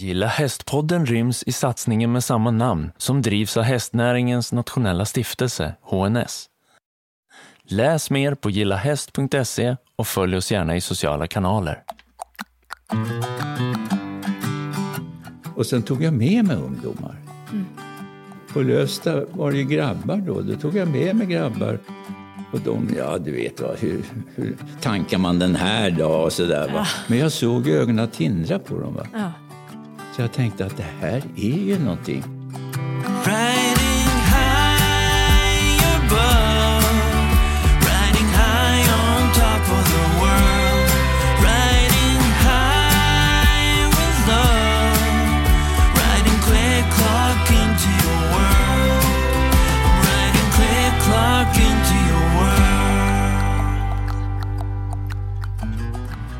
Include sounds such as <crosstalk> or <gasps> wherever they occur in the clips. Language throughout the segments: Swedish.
Gilla hästpodden ryms i satsningen med samma namn som drivs av hästnäringens nationella stiftelse, HNS. Läs mer på gillahäst.se och följ oss gärna i sociala kanaler. Och sen tog jag med mig ungdomar. På Lövsta var det ju grabbar då. Då tog jag med mig grabbar. Och de, ja du vet vad, hur, hur tankar man den här då och sådär va. Men jag såg ögonen tindra på dem va. Ja. Så jag tänkte att det här är ju någonting. Friday.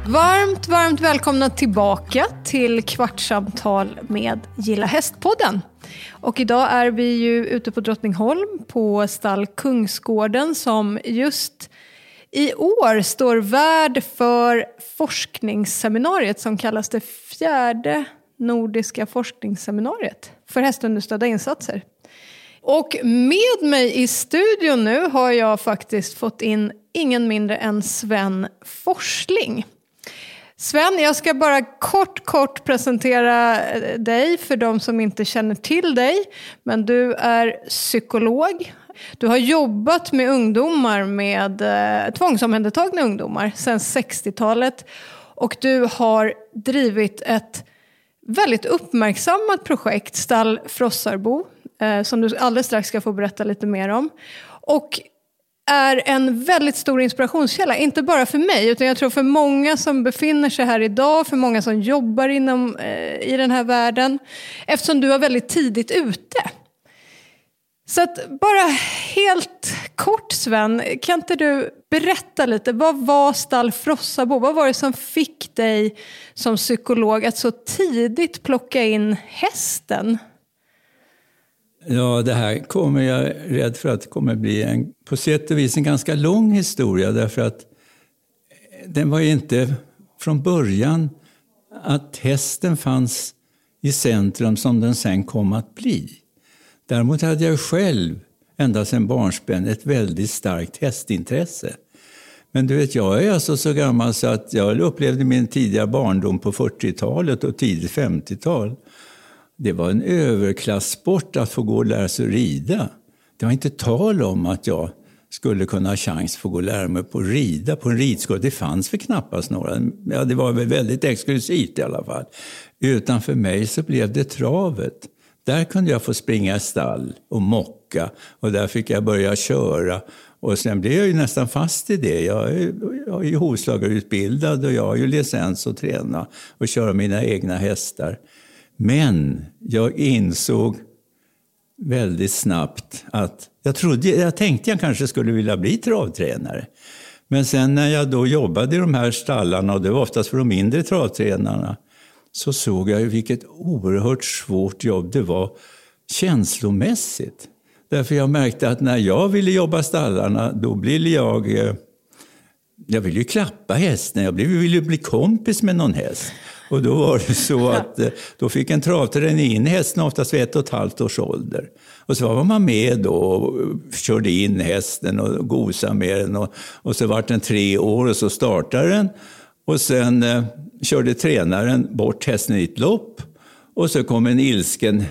Varmt, varmt välkomna tillbaka till Kvartssamtal med Gilla Hästpodden. Och idag är vi ju ute på Drottningholm på stall Kungsgården som just i år står värd för forskningsseminariet som kallas det fjärde nordiska forskningsseminariet för hästunderstödda insatser. Och med mig i studion nu har jag faktiskt fått in ingen mindre än Sven Forsling. Sven, jag ska bara kort, kort presentera eh, dig för de som inte känner till dig. Men du är psykolog. Du har jobbat med ungdomar, med eh, tvångsomhändertagna ungdomar sedan 60-talet. Och du har drivit ett väldigt uppmärksammat projekt, Stall Frossarbo, eh, som du alldeles strax ska få berätta lite mer om. Och är en väldigt stor inspirationskälla, inte bara för mig, utan jag tror för många som befinner sig här idag, för många som jobbar inom, eh, i den här världen, eftersom du var väldigt tidigt ute. Så att bara helt kort Sven, kan inte du berätta lite, vad var Stall Frossabo? Vad var det som fick dig som psykolog att så tidigt plocka in hästen? Ja, det här kommer jag är rädd för att det kommer bli en, på sätt och vis en ganska lång historia därför att eh, den var ju inte från början att hästen fanns i centrum som den sen kom att bli. Däremot hade jag själv ända sedan barnsben ett väldigt starkt hästintresse. Men du vet, jag är alltså så gammal så att jag upplevde min tidiga barndom på 40-talet och tidigt 50-tal. Det var en överklassport att få gå och lära sig rida. Det var inte tal om att jag skulle kunna ha chans att få gå och lära mig på att rida på en ridskola. Det fanns väl knappast några. Ja, det var väl väldigt exklusivt i alla fall. Utan för mig så blev det travet. Där kunde jag få springa i stall och mocka och där fick jag börja köra. Och sen blev jag ju nästan fast i det. Jag är, jag är ju hovslagarutbildad och jag har ju licens att träna och köra mina egna hästar. Men jag insåg väldigt snabbt att jag, trodde, jag tänkte jag kanske skulle vilja bli travtränare. Men sen när jag då jobbade i de här stallarna, och det var oftast för de mindre travtränarna, så såg jag ju vilket oerhört svårt jobb det var känslomässigt. Därför jag märkte att när jag ville jobba stallarna, då ville jag... Eh, jag ville ju klappa hästen, jag ville ju bli kompis med någon häst. Och då var det så att eh, då fick en travtränare in hästen oftast vid ett och ett halvt års ålder. Och så var man med då och körde in hästen och gosade med den. Och, och så var den tre år och så startade den. Och sen eh, körde tränaren bort hästen i ett lopp. Och så kom en ilsken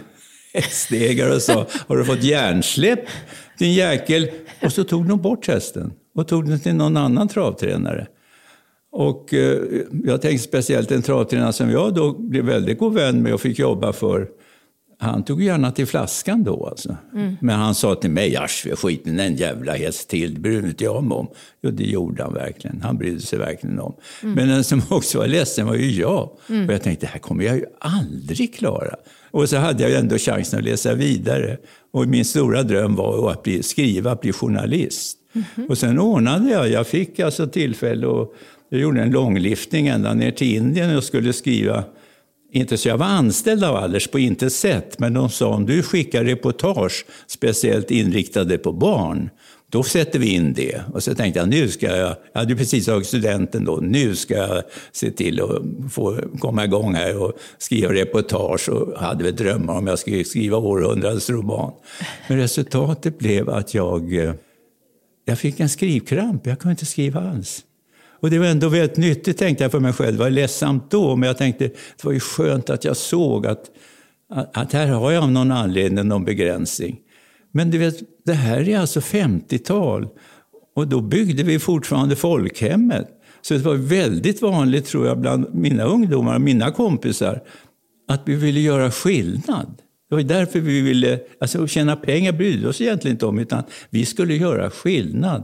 hästägare och sa, har du fått hjärnsläpp din jäkel? Och så tog de bort hästen och tog den till någon annan travtränare. Och eh, jag tänkte speciellt en travtränare som jag då blev väldigt god vän med och fick jobba för. Han tog gärna till flaskan då alltså. Men han sa till mig, asch, skit med en jävla häst till, det bryr inte jag mig om. Jo, det gjorde han verkligen. Han brydde sig verkligen om. Men den som också var ledsen var ju jag. Och jag tänkte, det här kommer jag ju aldrig klara. Och så hade jag ju ändå chansen att läsa vidare. Och min stora dröm var att bli, skriva, att bli journalist. Och sen ordnade jag, jag fick alltså tillfälle och jag gjorde en långliftning ända ner till Indien och skulle skriva inte så jag var anställd av Allers på intet sätt, men de sa om du skickar reportage speciellt inriktade på barn, Då sätter vi in det. Och så tänkte jag, nu ska jag, jag hade precis tagit studenten då, nu ska jag se till att få komma igång här och skriva reportage och hade väl drömmar om jag skulle skriva århundradets roman. Men resultatet blev att jag, eh, jag fick en skrivkramp, jag kunde inte skriva alls. Och det var ändå väldigt nyttigt tänkte jag för mig själv. Det var ledsamt då, men jag tänkte det var ju skönt att jag såg att, att här har jag av någon anledning någon begränsning. Men du vet, det här är alltså 50-tal och då byggde vi fortfarande folkhemmet. Så det var väldigt vanligt tror jag bland mina ungdomar och mina kompisar att vi ville göra skillnad. Det var därför vi ville, alltså tjäna pengar brydde oss egentligen inte om, utan vi skulle göra skillnad.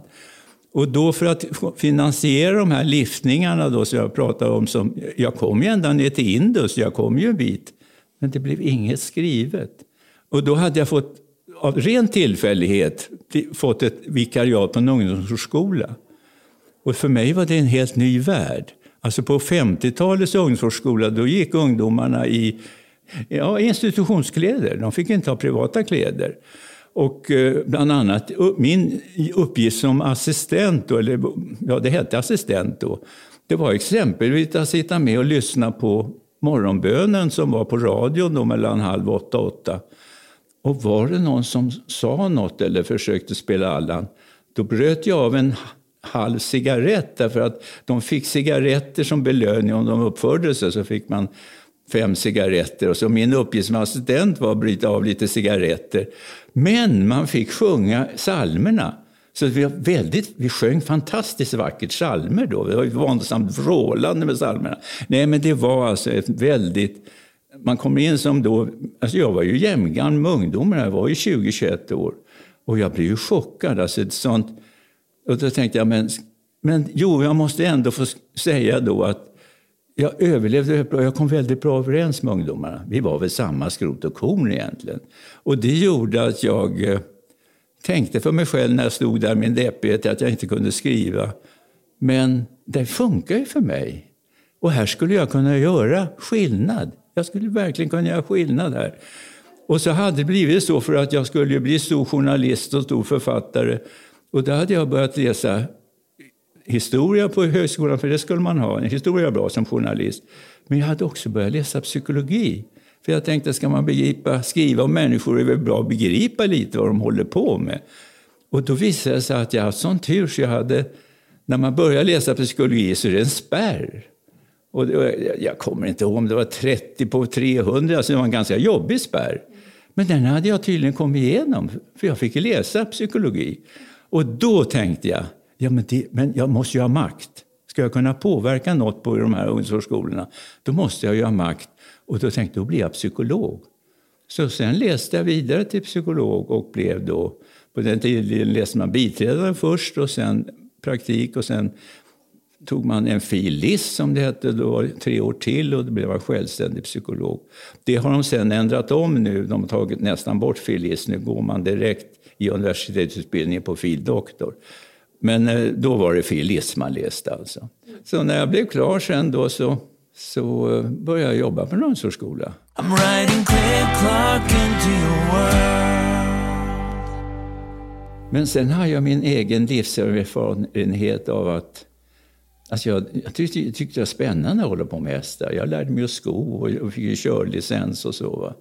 Och då för att finansiera de här liftningarna då som jag pratade om, som, jag kom ju ända ner till Indus, jag kom ju en bit, men det blev inget skrivet. Och då hade jag fått, av ren tillfällighet, fått ett vikariat på en ungdomsvårdsskola. Och för mig var det en helt ny värld. Alltså på 50-talets ungdomsvårdsskola, då gick ungdomarna i ja, institutionskläder. De fick inte ha privata kläder. Och eh, bland annat min uppgift som assistent, då, eller ja det hette assistent då, det var exempelvis att sitta med och lyssna på morgonbönen som var på radion då mellan halv åtta och åtta. Och var det någon som sa något eller försökte spela Allan, då bröt jag av en halv cigarett därför att de fick cigaretter som belöning om de uppförde sig. Så fick man fem cigaretter. Och så min uppgift som assistent var att bryta av lite cigaretter. Men man fick sjunga psalmerna. Så vi, väldigt, vi sjöng fantastiskt vackert psalmer då. Det var vansamt vrålande med psalmerna. Nej, men det var alltså ett väldigt... Man kom in som då... Alltså jag var ju jämngammal med ungdomarna, jag var ju 20-21 år. Och jag blev ju chockad. Alltså ett sånt, och då tänkte jag, men, men jo, jag måste ändå få säga då att jag överlevde bra. Jag kom väldigt bra överens med ungdomarna. Vi var väl samma skrot och korn egentligen. Och det gjorde att jag eh, tänkte för mig själv när jag stod där min deppighet att jag inte kunde skriva. Men det funkar ju för mig. Och här skulle jag kunna göra skillnad. Jag skulle verkligen kunna göra skillnad här. Och så hade det blivit så för att jag skulle bli stor journalist och stor författare. Och då hade jag börjat läsa historia på högskolan, för det skulle man ha. En historia är bra som journalist. Men jag hade också börjat läsa psykologi. För jag tänkte, ska man begripa, skriva om människor är det väl bra att begripa lite vad de håller på med. Och då visade det sig att jag hade sån tur så jag hade, när man börjar läsa psykologi så är det en spärr. Och det, jag kommer inte ihåg om det var 30 på 300, så det var en ganska jobbig spärr. Men den hade jag tydligen kommit igenom, för jag fick läsa psykologi. Och då tänkte jag, ja, men, det, men jag måste ju ha makt. Ska jag kunna påverka något på de här ungdomsvårdsskolorna, då måste jag ju ha makt. Och då tänkte jag, då blir jag psykolog. Så sen läste jag vidare till psykolog och blev då, på den tiden läste man biträdande först och sen praktik och sen tog man en fil.lic. som det hette, då tre år till och då blev jag självständig psykolog. Det har de sen ändrat om nu, de har tagit nästan bort fil.lic. Nu går man direkt i universitetsutbildningen på fil.doktor. Men eh, då var det fil.lic. man läste alltså. Så när jag blev klar sen då så, så eh, började jag jobba på en world. Men sen har jag min egen livserfarenhet av att Alltså jag, jag tyckte, tyckte det var spännande att hålla på med hästar. Jag lärde mig att sko och fick körlicens och så. Va?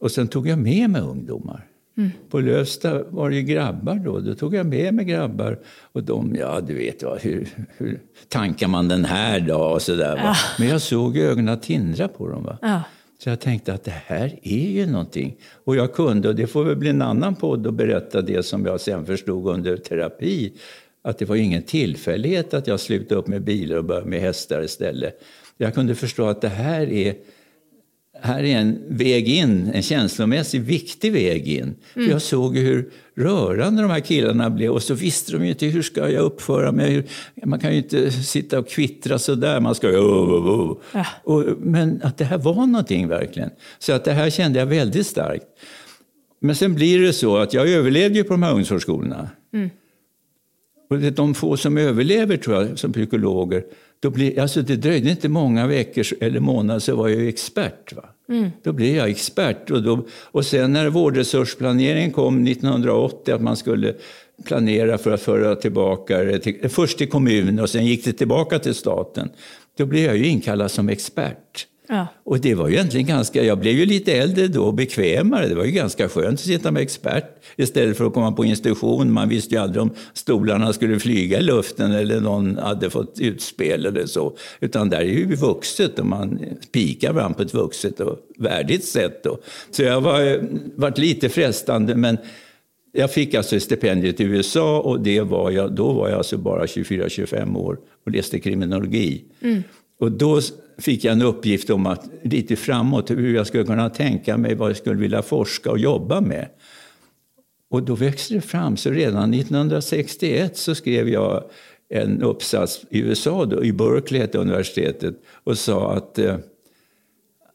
Och sen tog jag med mig ungdomar. Mm. På Lövsta var det ju grabbar då. Då tog jag med mig grabbar. Och de, ja du vet, ja, hur, hur tankar man den här då? Och så där, va? Men jag såg ögonen tindra på dem. Va? Ja. Så jag tänkte att det här är ju någonting. Och jag kunde, och det får väl bli en annan podd att berätta det som jag sen förstod under terapi. Att det var ingen tillfällighet att jag slutade upp med bilar och började med hästar istället. Jag kunde förstå att det här är här är en väg in, en känslomässigt viktig väg in. För jag såg hur rörande de här killarna blev och så visste de ju inte hur ska jag uppföra mig. Man kan ju inte sitta och kvittra så där. man ska ju... Oh, oh, oh. Ja. Och, men att det här var någonting verkligen. Så att det här kände jag väldigt starkt. Men sen blir det så att jag överlevde ju på de här ungdomsvårdsskolorna. Och det är de få som överlever tror jag som psykologer, Då blir, alltså det dröjde inte många veckor eller månader så var jag expert. Va? Då blev jag expert. Och, då, och sen när vårdresursplaneringen kom 1980, att man skulle planera för att föra tillbaka det till, först till kommunen och sen gick det tillbaka till staten. Då blev jag ju inkallad som expert. Ja. Och det var ju egentligen ganska, jag blev ju lite äldre då och bekvämare. Det var ju ganska skönt att sitta med expert istället för att komma på institution. Man visste ju aldrig om stolarna skulle flyga i luften eller någon hade fått utspel eller så. Utan där är ju vuxet och man pikar varandra på ett vuxet och värdigt sätt. Då. Så jag var varit lite frestande men jag fick alltså stipendiet i USA och det var jag, då var jag alltså bara 24-25 år och läste kriminologi. Och då fick jag en uppgift om att lite framåt hur jag skulle kunna tänka mig vad jag skulle vilja forska och jobba med. Och då växte det fram, så redan 1961 så skrev jag en uppsats i USA, då, i Berkeley hette universitetet, och sa att, eh,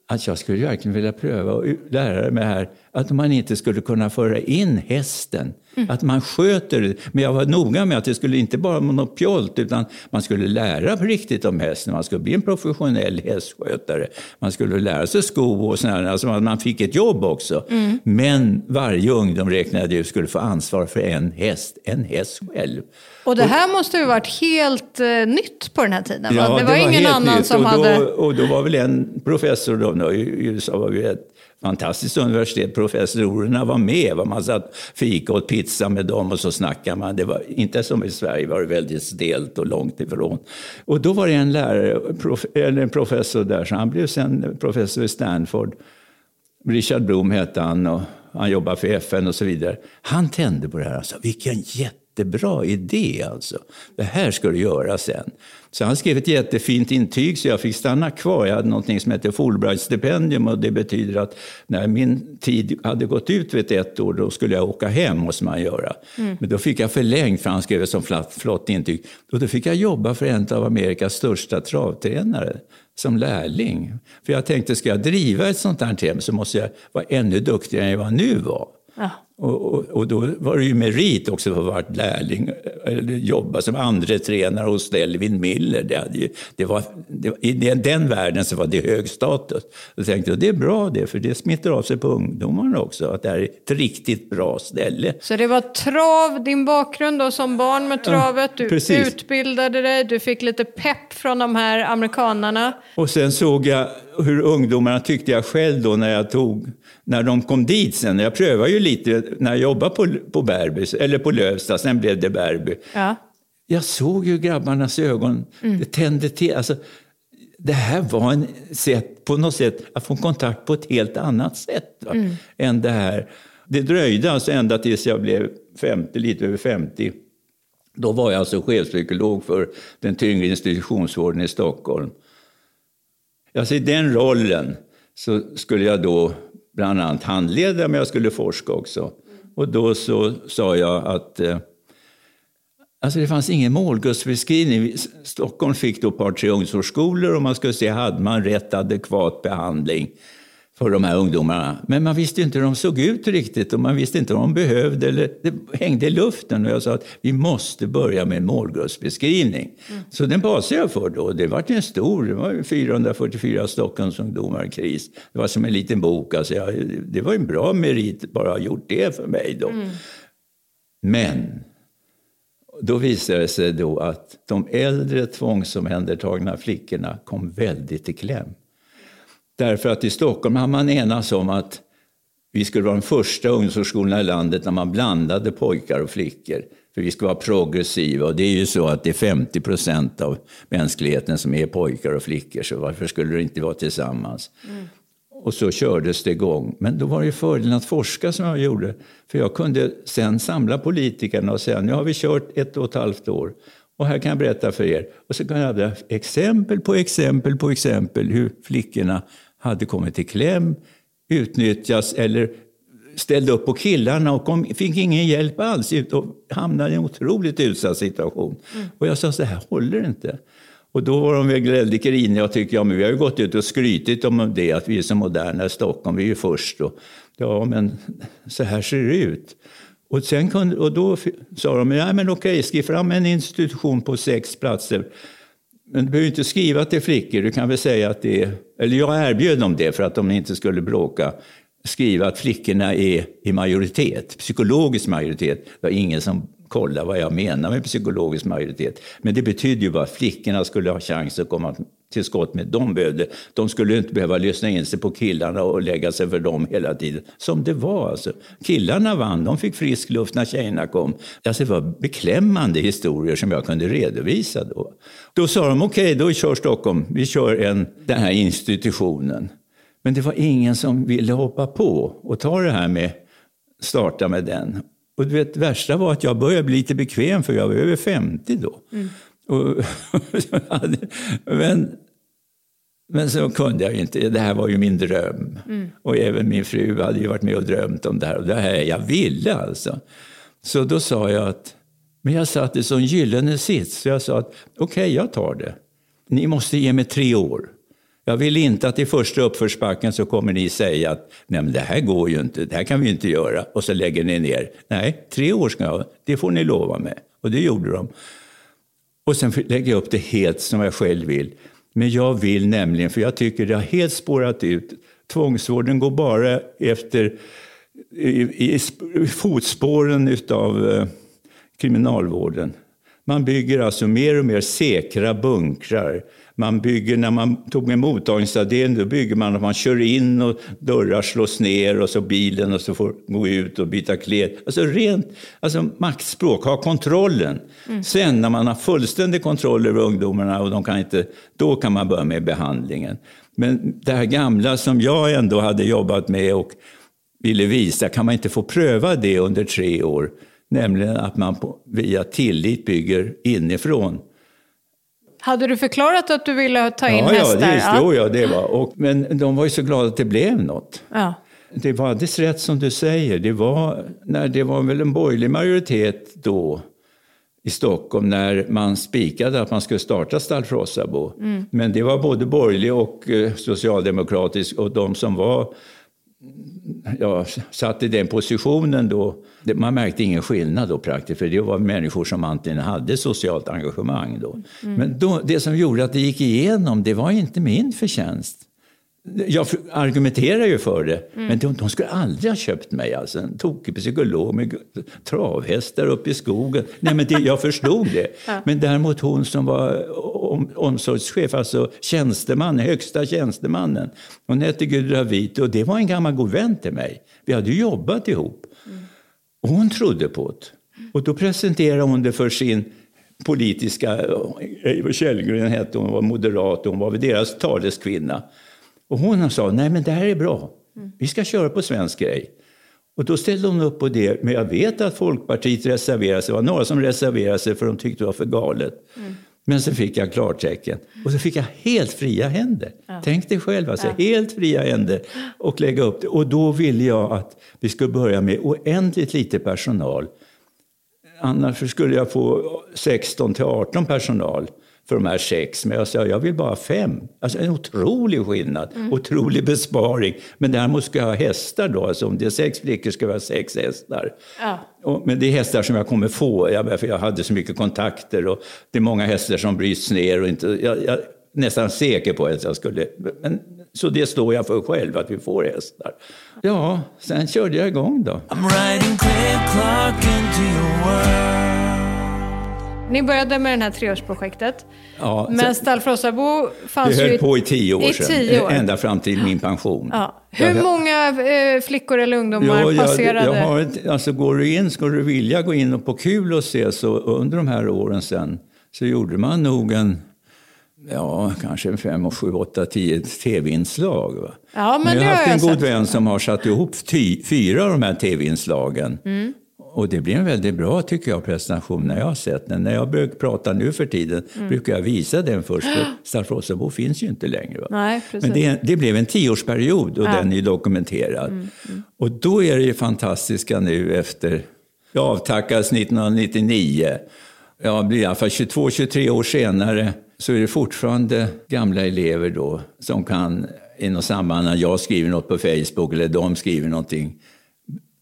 att jag skulle verkligen vilja pröva att lära mig här att man inte skulle kunna föra in hästen, att man sköter det. Men jag var noga med att det skulle inte bara vara något pjolt, utan man skulle lära på riktigt om hästen. Man skulle bli en professionell hästskötare. Man skulle lära sig sko och sådär, alltså man fick ett jobb också. Men varje ungdom räknade ut skulle få ansvar för en häst, en häst själv. Och det här måste ju varit helt eh, nytt på den här tiden? va? det var, ingen helt annan nytt. som och då, hade... Och då var väl en professor då, då, i USA var ju ett fantastiskt universitet. Professorerna var med. Va? Man satt fika och pizza med dem och så snackade man. Det var inte som i Sverige, var det väldigt stelt och långt ifrån. Och då var det en lärare, prof, eller en professor där, så han blev sen professor i Stanford. Richard Blom hette han och han jobbade för FN och så vidare. Han tände på det här och sa, vilken jättebra idé alltså. Det här ska du göra sen. Så han skrev ett jättefint intyg så jag fick stanna kvar. Jag hade något som heter Fulbright-stipendium och det betyder att när min tid hade gått ut vid ett år då skulle jag åka hem, måste man göra. Men då fick jag förlängt för han skrev ett sånt flott, intyg. Och då fick jag jobba för en av Amerikas största travtränare som lärling. För jag tänkte, ska jag driva ett sånt här team så måste jag vara ännu duktigare än jag nu var. Ja. Och, och, och då var det ju merit också för att vara lärling, eller jobba som andre tränare hos Delvin Miller. Det, ju, det var, det I den, den världen så var det hög status. Då tänkte jag, det är bra det, för det smittar av sig på ungdomarna också, att det här är ett riktigt bra ställe. Så det var trav, din bakgrund då, som barn med travet. Du precis. utbildade dig, du fick lite pepp från de här amerikanarna. Och sen såg jag hur ungdomarna tyckte jag själv då när jag tog, när de kom dit sen. Jag prövade ju lite när jag jobbade på, på Bärby, eller på Lövsta, sen blev det Bärby. Ja. Jag såg ju grabbarnas ögon, det tände till. Alltså, det här var en sätt, på något sätt att få kontakt på ett helt annat sätt va? än det här. Det dröjde alltså ända tills jag blev 50, lite över 50. Då var jag alltså chefspsykolog för den tyngre institutionsvården i Stockholm. Alltså I den rollen så skulle jag då bland annat handleda, men jag skulle forska också. Och då så sa jag att eh, alltså det fanns ingen målgruppsbeskrivning. Stockholm fick då ett par, tre ungdomsvårdsskolor och man skulle se, hade man rätt adekvat behandling för de här ungdomarna? Men man visste inte hur de såg ut riktigt och man visste inte vad de behövde. Eller det hängde i luften och jag sa att vi måste börja med en målgruppsbeskrivning. Så den basade jag för då. Det var en stor, det var 444 Stockholmsungdomar i kris. Det var som en liten bok. Alltså jag, det var en bra merit bara att ha gjort det för mig då. Men då visade det sig då att de äldre tvångsomhändertagna flickorna kom väldigt i kläm. Därför att i Stockholm har man enats om att vi skulle vara den första ungdomsvårdsskolorna i landet när man blandade pojkar och flickor. För vi ska vara progressiva och det är ju så att det är 50 procent av mänskligheten som är pojkar och flickor, så varför skulle det inte vara tillsammans? Och så kördes det igång. Men då var det ju fördelen att forska som jag gjorde. För jag kunde sen samla politikerna och säga, nu har vi kört ett och ett halvt år. Och här kan jag berätta för er. Och så kan jag ha exempel på exempel på exempel hur flickorna hade kommit i kläm, utnyttjas eller ställde upp på killarna och kom, fick ingen hjälp alls och hamnade i en otroligt utsatt situation. Och jag sa, så här håller inte. Och då var de väl väldigt griniga och tyckte, ja men vi har ju gått ut och skrytit om det, att vi är så moderna i Stockholm, vi är ju först. Och, ja men så här ser det ut. Och, sen kunde, och då sa de, ja men okej, skriv fram en institution på sex platser. Men du behöver inte skriva till flickor, du kan väl säga att det är, eller jag erbjöd dem det för att de inte skulle bråka, skriva att flickorna är i majoritet, psykologisk majoritet. Det var ingen som Kolla vad jag menar med psykologisk majoritet. Men det betyder ju bara att flickorna skulle ha chans att komma till skott med de behövde. De skulle inte behöva lyssna in sig på killarna och lägga sig för dem hela tiden. Som det var alltså. Killarna vann, de fick frisk luft när tjejerna kom. Alltså det var beklämmande historier som jag kunde redovisa då. Då sa de, okej, okay, då kör Stockholm, vi kör en, den här institutionen. Men det var ingen som ville hoppa på och ta det här med, starta med den. Och du vet, det värsta var att jag började bli lite bekväm för jag var över 50 då. Mm. Och, <laughs> men, men så kunde jag inte. Det här var ju min dröm. Mm. Och även min fru hade ju varit med och drömt om det här. Och det här jag ville alltså. Så då sa jag att, men jag satt i sån gyllene sits. Så jag sa att okej, okay, jag tar det. Ni måste ge mig tre år. Jag vill inte att i första uppförsbacken så kommer ni säga att nej men det här går ju inte, det här kan vi inte göra och så lägger ni ner. Nej, tre år ska jag det får ni lova med. Och det gjorde de. Och sen lägger jag upp det helt som jag själv vill. Men jag vill nämligen, för jag tycker det har helt spårat ut, tvångsvården går bara efter i, i, i fotspåren av eh, kriminalvården. Man bygger alltså mer och mer säkra bunkrar man bygger, när man tog med mottagningsavdelningen, då bygger man att man kör in och dörrar slås ner och så bilen och så får gå ut och byta kläder. Alltså rent alltså maktspråk, ha kontrollen. Mm. Sen när man har fullständig kontroll över ungdomarna och de kan inte, då kan man börja med behandlingen. Men det här gamla som jag ändå hade jobbat med och ville visa, kan man inte få pröva det under tre år? Nämligen att man på, via tillit bygger inifrån. Hade du förklarat att du ville ta in ja, hästar? Ja, det, ja. ja, det var. Och, men de var ju så glada att det blev något. Ja. Det var alldeles rätt som du säger. Det var, när det var väl en borgerlig majoritet då i Stockholm när man spikade att man skulle starta Stallfrossabo. Mm. Men det var både borgerlig och eh, socialdemokratisk och de som var ja, satt i den positionen då, man märkte ingen skillnad då praktiskt, för det var människor som antingen hade socialt engagemang då. Mm. Men då, det som gjorde att det gick igenom, det var inte min förtjänst. Jag argumenterar ju för det, mm. men de, de, skulle aldrig ha köpt mig. Alltså. En tokig psykolog med travhästar uppe i skogen. Nej, men det, jag förstod det. <laughs> ja. Men däremot hon som var om, omsorgschef, alltså tjänsteman, högsta tjänstemannen. Hon hette Gudrun Vit och det var en gammal god vän till mig. Vi hade jobbat ihop. Mm. Och hon trodde på det. Och då presenterade hon det för sin politiska... Eivor Källgren hette hon, var moderat, hon var deras taleskvinna. Och hon sa, nej men det här är bra. Vi ska köra på svensk grej. Och då ställde hon upp på det, men jag vet att Folkpartiet reserverade sig. Det var några som reserverade sig för de tyckte det var för galet. Mm. Men så fick jag klartecken. Och så fick jag helt fria händer. Ja. Tänk dig själv, alltså, ja. helt fria händer. Och lägga upp det. Och då ville jag att vi skulle börja med oändligt lite personal. Annars skulle jag få 16 till 18 personal för de här sex. Men jag sa, jag vill bara ha fem. Alltså en otrolig skillnad, mm. otrolig besparing. Men däremot ska jag ha hästar då. Alltså om det är sex flickor ska jag ha sex hästar. Ja. Och, men det är hästar som jag kommer få, jag, för jag hade så mycket kontakter. Och det är många hästar som bryts ner. Och inte, jag, jag är nästan säker på att jag skulle... Men, så det står jag för själv, att vi får hästar. Ja, sen körde jag igång då. Ni började med det här treårsprojektet. Ja, men Stallfrossabo fanns ju... Det höll på i tio år i. Tio år. Ända fram till min pension. Ja. Hur många eh, flickor eller ungdomar ja, passerade? Jag har ett, alltså går du in, skulle du vilja gå in och på kul och se så under de här åren sen så gjorde man nog en Ja, kanske fem, sju, åtta, tio tv-inslag. Ja, men, men jag har haft en god vän som har satt ihop fyra av de här tv-inslagen. Mm. Och det blir en väldigt bra, tycker jag, presentation när jag har sett den. När jag brukar prata nu för tiden mm. brukar jag visa den <gasps> först. Staffrosabo finns ju inte längre. Va? Nej, Men det, det, blev en tioårsperiod och ja. den är dokumenterad. Mm, mm. Och då är det ju fantastiska nu efter, jag avtackades 1999. Ja, blir i alla fall 22-23 år senare så är det fortfarande gamla elever då som kan i något samband när jag skriver något på Facebook eller de skriver någonting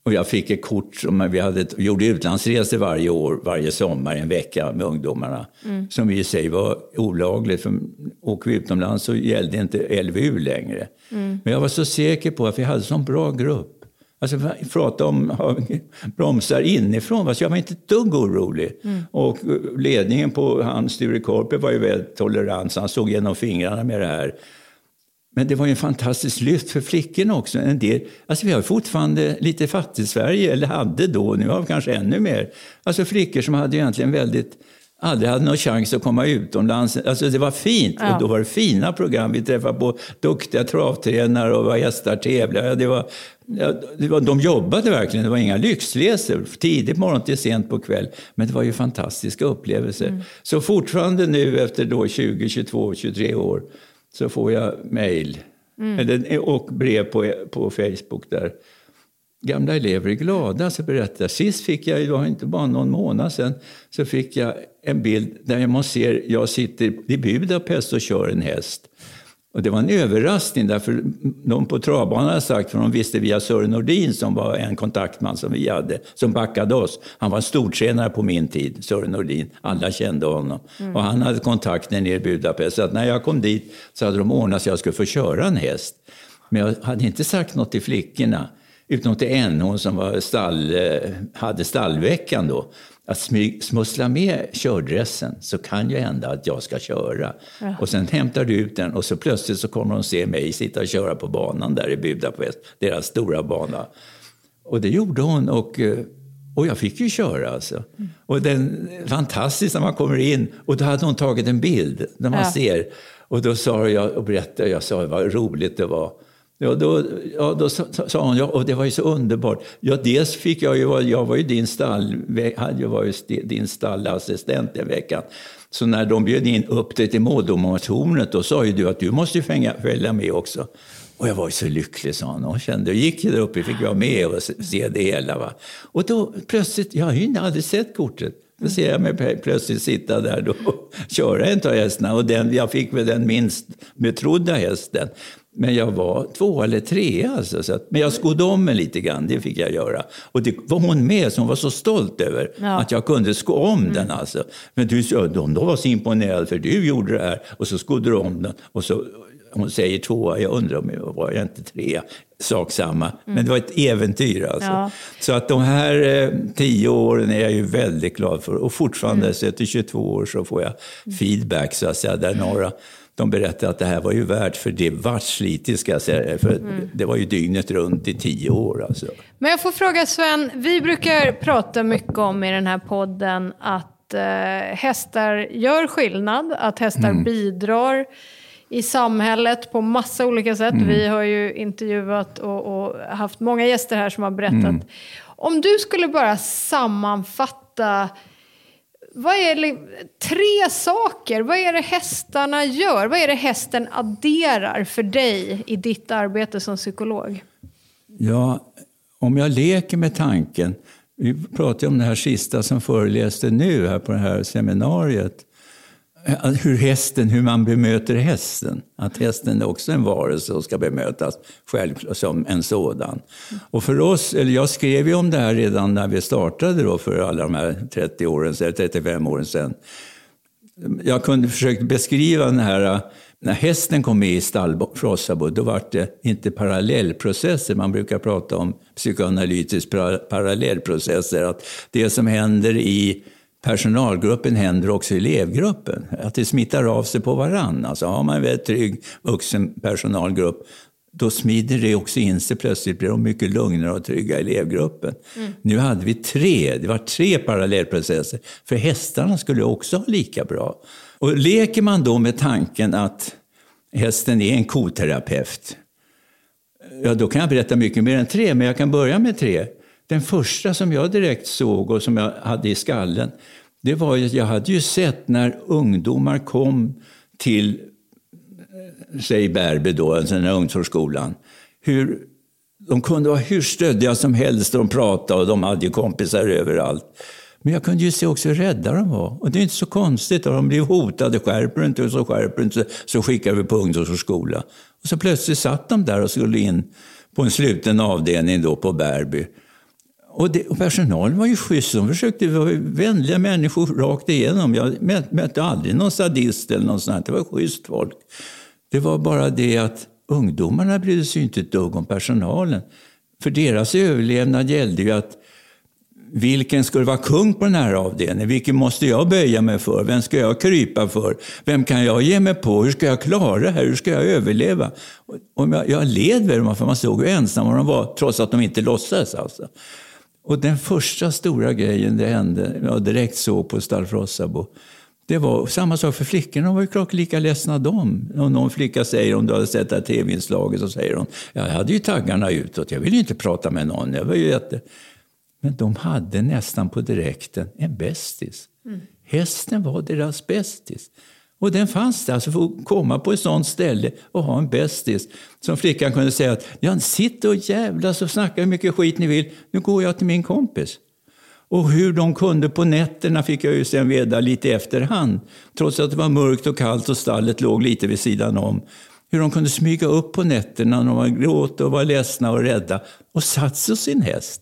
Och jag fick ett kort som vi hade, gjorde utlandsresor varje år, varje sommar, en vecka med ungdomarna. Som i sig var olagligt, för åker vi utomlands så gällde inte LVU längre. Men jag var så säker på att vi hade en sån bra grupp. Alltså prata <laughs> om bromsar inifrån, alltså jag var inte ett dugg orolig. Och ledningen på han Sture Korpi var ju väldigt tolerant, så han såg genom fingrarna med det här. Men det var ju en fantastisk lyft för flickorna också. En del, alltså vi har fortfarande lite fattig-Sverige, eller hade då, nu har vi kanske ännu mer. Alltså flickor som hade egentligen väldigt, aldrig hade någon chans att komma utomlands. Alltså det var fint, Ja. och då var det fina program. Vi träffade på duktiga travtränare och var hästar tävlade. Ja, det var, det var, de jobbade verkligen, det var inga lyxresor. Tidigt morgon till sent på kväll. Men det var ju fantastiska upplevelser. Så fortfarande nu efter då 20, 22, 23 år så får jag mejl eller- och brev på, på Facebook där gamla elever är glada så berättar. Sist fick jag, det var inte bara någon månad sedan, så fick jag en bild där man ser, jag sitter i Budapest och kör en häst. Och det var en överraskning därför de på travbanan hade sagt, för de visste via Sören Nordin som var en kontaktman som vi hade, som backade oss. Han var stortränare på min tid, Sören Nordin. Alla kände honom. Och han hade kontakter nere i Budapest. Så att när jag kom dit så hade de ordnat så jag skulle få köra en häst. Men jag hade inte sagt något till flickorna. Utom till en, hon som var stall, eh, hade stallveckan då. Att smussla med kördressen så kan ju hända att jag ska köra. Och sen hämtar du ut den och så plötsligt så kommer hon se mig sitta och köra på banan där i Budapest, deras stora bana. Och det gjorde hon och, eh, och jag fick ju köra alltså. Och den, fantastiskt när man kommer in och då hade hon tagit en bild där man Ja. ser. Och då sa jag och berättade, jag sa vad roligt det var. Ja, då, ja, då sa, hon, ja, och det var ju så underbart. Ja, dels fick jag ju, jag var ju din stall, hade ju varit din stallassistent den veckan. Så när de bjöd in upp dig till måldomartornet, då sa ju du att du måste ju fänga, följa med också. Och jag var ju så lycklig, sa hon. Och kände, jag gick ju där uppe, fick vara med och se- se det hela. Va? Och då plötsligt, jag har ju aldrig sett kortet. Då ser jag mig plötsligt sitta där då och <laughs> köra en av hästarna. Och den, jag fick väl den minst betrodda hästen. Men jag var två eller tre alltså. Så att, men jag skodde om mig lite grann, det fick jag göra. Och det var hon med som var så stolt över Ja. att jag kunde sko om den alltså. Men du, de då var så imponerade för du gjorde det här. Och så skodde du om den. Och så, hon säger tvåa, jag undrar om jag var jag inte trea. Sak samma. Men det var ett äventyr alltså. Ja. Så att de här eh, tio åren är jag ju väldigt glad för. Och fortfarande, så efter 22 år, så får jag feedback så att säga. Där några, de berättar att det här var ju värt för det vart slitigt ska jag säga. För det var ju dygnet runt i tio år alltså. Men jag får fråga Sven, vi brukar prata mycket om i den här podden att eh, hästar gör skillnad, att hästar bidrar i samhället på massa olika sätt. Vi har ju intervjuat och, och haft många gäster här som har berättat. Om du skulle bara sammanfatta vad är det, tre saker, vad är det hästarna gör? Vad är det hästen adderar för dig i ditt arbete som psykolog? Ja, om jag leker med tanken. Vi pratade om det här sista som föreläste nu här på det här seminariet. Hur hästen, hur man bemöter hästen. Att hästen är också en varelse och ska bemötas själv som en sådan. Och för oss, eller jag skrev ju om det här redan när vi startade då för alla de här 30 åren, eller 35 åren sedan. Jag kunde försöka beskriva den här, när hästen kom med i stallfrossabo, då var det inte parallellprocesser, man brukar prata om psykoanalytiskt parallellprocesser, att det som händer i personalgruppen händer också i elevgruppen. Att det smittar av sig på varann. Alltså har man en väldigt trygg vuxen personalgrupp, då smider det också in sig. Plötsligt blir de mycket lugnare och trygga i elevgruppen. Nu hade vi tre, det var tre parallellprocesser. För hästarna skulle också ha lika bra. Och leker man då med tanken att hästen är en koterapeut, Ja, då kan jag berätta mycket mer än tre, men jag kan börja med tre. Den första som jag direkt såg och som jag hade i skallen, det var ju att jag hade ju sett när ungdomar kom till, eh, säg Bärby då, alltså den här ungdomsskolan, hur de kunde vara hur stöddiga som helst, de pratade och de hade ju kompisar överallt. Men jag kunde ju se också hur rädda de var. Och det är inte så konstigt, om de blev hotade, skärper du inte och så skärper du inte, så skickar vi på ungdomsskola. Och så plötsligt satt de där och skulle in på en sluten avdelning då på Bärby. Och, det, och personalen var ju schysst. De försökte vara vänliga människor rakt igenom. Jag mötte aldrig någon sadist eller något sånt. Det var schysst folk. Det var bara det att ungdomarna brydde sig inte ett dugg om personalen. För deras överlevnad gällde ju att vilken skulle vara kung på den här avdelningen? Vilken måste jag böja mig för? Vem ska jag krypa för? Vem kan jag ge mig på? Hur ska jag klara det här? Hur ska jag överleva? Och jag, jag led med dem, för man såg hur ensamma de var, trots att de inte låtsades. Alltså. Och den första stora grejen det hände, jag direkt såg på Stalfrossabo, det var samma sak för flickorna, de var ju klart lika ledsna de. Och någon flicka säger, om du hade sett det här tv-inslaget, så säger hon, jag hade ju taggarna utåt, jag ville ju inte prata med någon. Jag var ju jätte... Men de hade nästan på direkten en bästis. Mm. Hästen var deras bästis. Och den fanns där, alltså för att komma på ett sånt ställe och ha en bästis. Som flickan kunde säga att ja, sitt och jävlas och snacka hur mycket skit ni vill, nu går jag till min kompis. Och hur de kunde på nätterna fick jag ju sen veta lite i efterhand. Trots att det var mörkt och kallt och stallet låg lite vid sidan om. Hur de kunde smyga upp på nätterna när de var gråt och var ledsna och rädda och satt sig sin häst.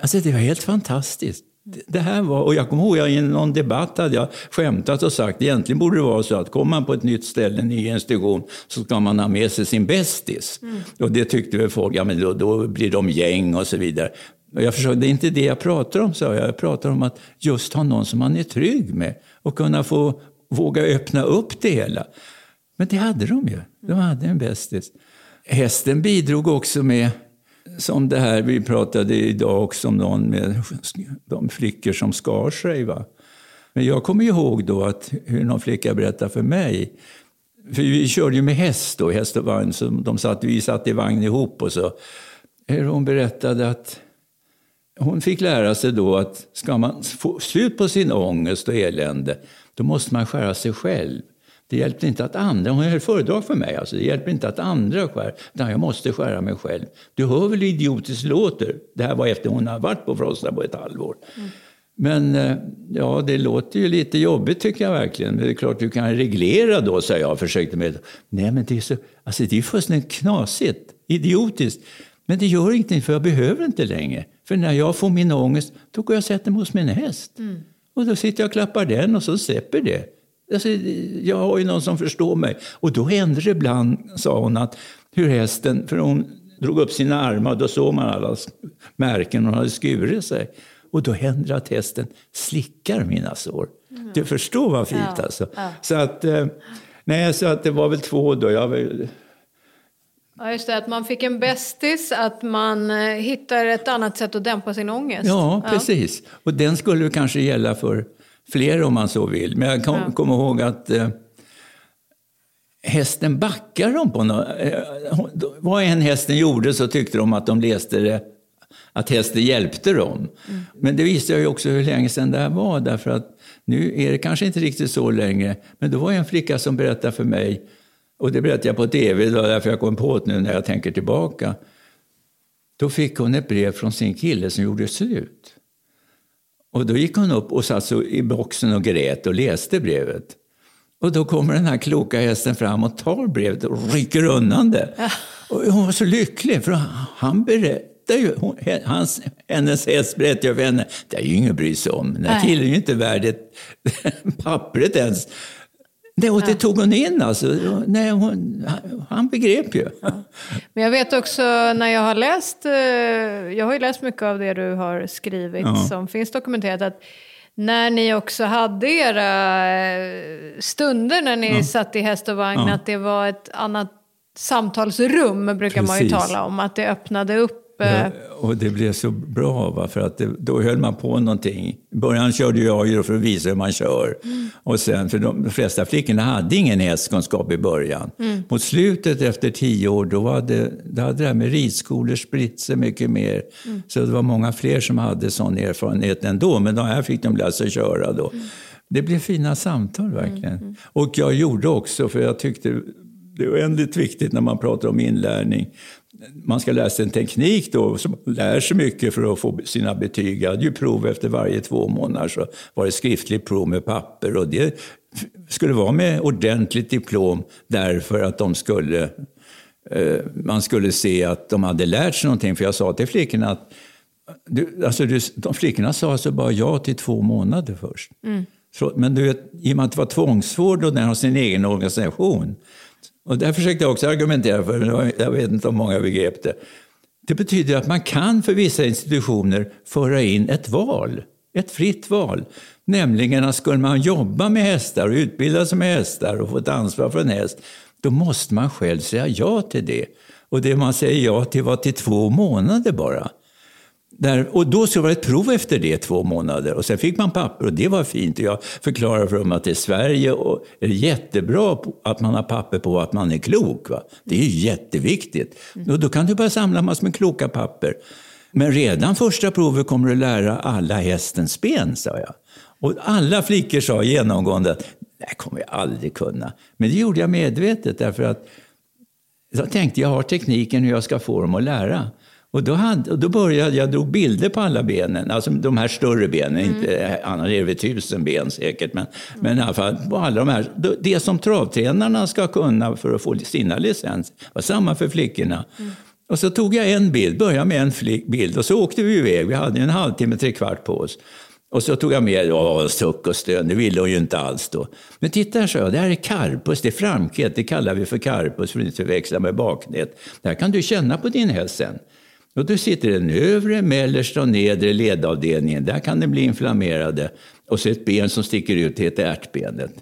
Alltså det var helt fantastiskt. Det här var, och jag kommer ihåg, jag, i någon debatt hade jag skämtat och sagt egentligen borde det vara så att kommer man på ett nytt ställe, en ny institution, så ska man ha med sig sin bästis. Mm. Och det tyckte väl folk, ja men då, då blir de gäng och så vidare. Jag försökte, det är inte det jag pratar om, sa jag. Jag pratar om att just ha någon som man är trygg med och kunna få våga öppna upp det hela. Men det hade de ju. De hade en bästis. Hästen bidrog också med som det här vi pratade idag också om någon med de flickor som skar sig. Va? Men jag kommer ihåg då att hur någon flicka berättade för mig. För vi körde ju med häst då, häst och vagn. Så de satt, vi satt i vagn ihop och så. Hon berättade att hon fick lära sig då att ska man få slut på sin ångest och elände, då måste man skära sig själv. Det hjälpte inte att andra, hon höll föredrag för mig, alltså, det hjälper inte att andra skär, utan jag måste skära mig själv. Du hör väl hur idiotiskt låter? Det här var efter hon har varit på Frosta på ett halvår. Mm. Men eh, ja, det låter ju lite jobbigt tycker jag verkligen. Men det är klart du kan reglera då, sa jag och försökte med. Nej, men det är, så, alltså, det är fullständigt knasigt, idiotiskt. Men det gör ingenting, för jag behöver inte längre. För när jag får min ångest, då går jag och sätter mig hos min häst. Mm. Och då sitter jag och klappar den och så släpper det. Alltså, jag har ju någon som förstår mig. Och då händer det ibland, sa hon, att hur hästen, för hon drog upp sina armar, då såg man alla märken hon hade skurit sig. Och då händer det att hästen slickar mina sår. Mm. Du förstår vad fint ja. alltså. Ja. Så att, eh, nej, så att det var väl två då. Jag var, Ja, just det. Att man fick en bästis, att man eh, hittar ett annat sätt att dämpa sin ångest. Ja, precis. Och den skulle kanske gälla för fler om man så vill. Men jag kommer kom ihåg att eh, hästen backade dem på något. Eh, vad en hästen gjorde så tyckte de att de läste det, att hästen hjälpte dem. Mm. Men det visste jag ju också hur länge sedan det här var, därför att nu är det kanske inte riktigt så länge. Men då var en flicka som berättade för mig, och det berättade jag på tv, det var därför jag kom på det nu när jag tänker tillbaka. Då fick hon ett brev från sin kille som gjorde slut. Och då gick hon upp och satt i boxen och grät och läste brevet. Och då kommer den här kloka hästen fram och tar brevet och rycker undan det. Och hon var så lycklig, för han berättar ju, hans, hennes häst berättar för henne, det är ju ingen att bry sig om. Den här killen är ju inte värd <laughs> pappret ens. Nej, och det tog hon in alltså. Nej, hon, han begrep ju. Ja. Men jag vet också när jag har läst, eh, jag har ju läst mycket av det du har skrivit ja. som finns dokumenterat. att när ni också hade era eh, stunder när ni ja. satt i häst och vagn, att det var ett annat samtalsrum brukar Precis. man ju tala om. Att det öppnade upp Ja, och det blev så bra, va? för att det, då höll man på någonting. I början körde jag ju för att visa hur man kör. Mm. Och sen, för de, de flesta flickorna hade ingen hästkunskap i början. Mm. Mot slutet, efter tio år, då hade, då hade det här med ridskolor spritt sig mycket mer. Mm. Så det var många fler som hade sån erfarenhet ändå, men de här fick de lära sig köra då. Mm. Det blev fina samtal verkligen. Mm, mm. Och jag gjorde också, för jag tyckte det är oändligt viktigt när man pratar om inlärning man ska lära sig en teknik då, som lär sig mycket för att få sina betyg. Jag hade ju prov efter varje två månader, så var det skriftligt prov med papper. Och det skulle vara med ordentligt diplom därför att de skulle, eh, man skulle se att de hade lärt sig någonting. För jag sa till flickorna att du, alltså du, de flickorna sa alltså bara ja till två månader först. Så, men du vet, i och med att det var tvångsvård och den har sin egen organisation. Och det försökte jag också argumentera för, men jag vet inte om många begrep det. Det betyder att man kan för vissa institutioner föra in ett val, ett fritt val. Nämligen att skulle man jobba med hästar och utbilda sig med hästar och få ett ansvar för en häst, då måste man själv säga ja till det. Och det man säger ja till var till två månader bara. Där, och då så var det ett prov efter det, två månader. Och sen fick man papper och det var fint. Och jag förklarade för dem att i Sverige och är det jättebra att man har papper på att man är klok. Va? Det är ju jätteviktigt. Och då kan du bara samla massor med kloka papper. Men redan första provet kommer du lära alla hästens ben, sa jag. Och alla flickor sa genomgående att det här kommer jag aldrig kunna. Men det gjorde jag medvetet därför att jag tänkte jag har tekniken hur jag ska få dem att lära. Och då, hade, och då började jag, drog bilder på alla benen, alltså de här större benen, inte, annars är det tusen ben säkert, men, men i alla fall på alla de här, det som travtränarna ska kunna för att få sina licens, var samma för flickorna. Och så tog jag en bild, började med en bild och så åkte vi iväg, vi hade en halvtimme, tre kvart på oss. Och så tog jag med åh, suck och stön, det ville hon ju inte alls då. Men titta här, sa jag, det här är karpus, det är framknät, det kallar vi för karpus för att inte förväxla med baknät. Det här kan du känna på din häst sen. Och då sitter den övre, mellersta och nedre ledavdelningen, där kan det bli inflammerade. Och så ett ben som sticker ut, heter ärtbenet.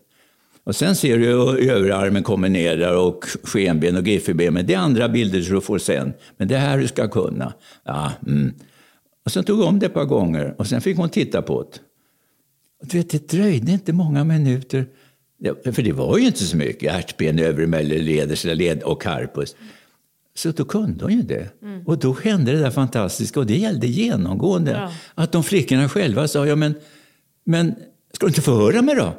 Och sen ser du hur överarmen kommer ner där och skenben och giffelben. Men det är andra bilder som du får sen. Men det är här du ska kunna. Ja, mm. Och sen tog jag om det ett par gånger och sen fick hon titta på det. Och du vet, det dröjde inte många minuter. För det var ju inte så mycket ärtben, övre leder led och karpus. Så då kunde hon ju det. Och då hände det där fantastiska. Och det gällde genomgående. Att de flickorna själva sa, ja men, men ska du inte förhöra mig då?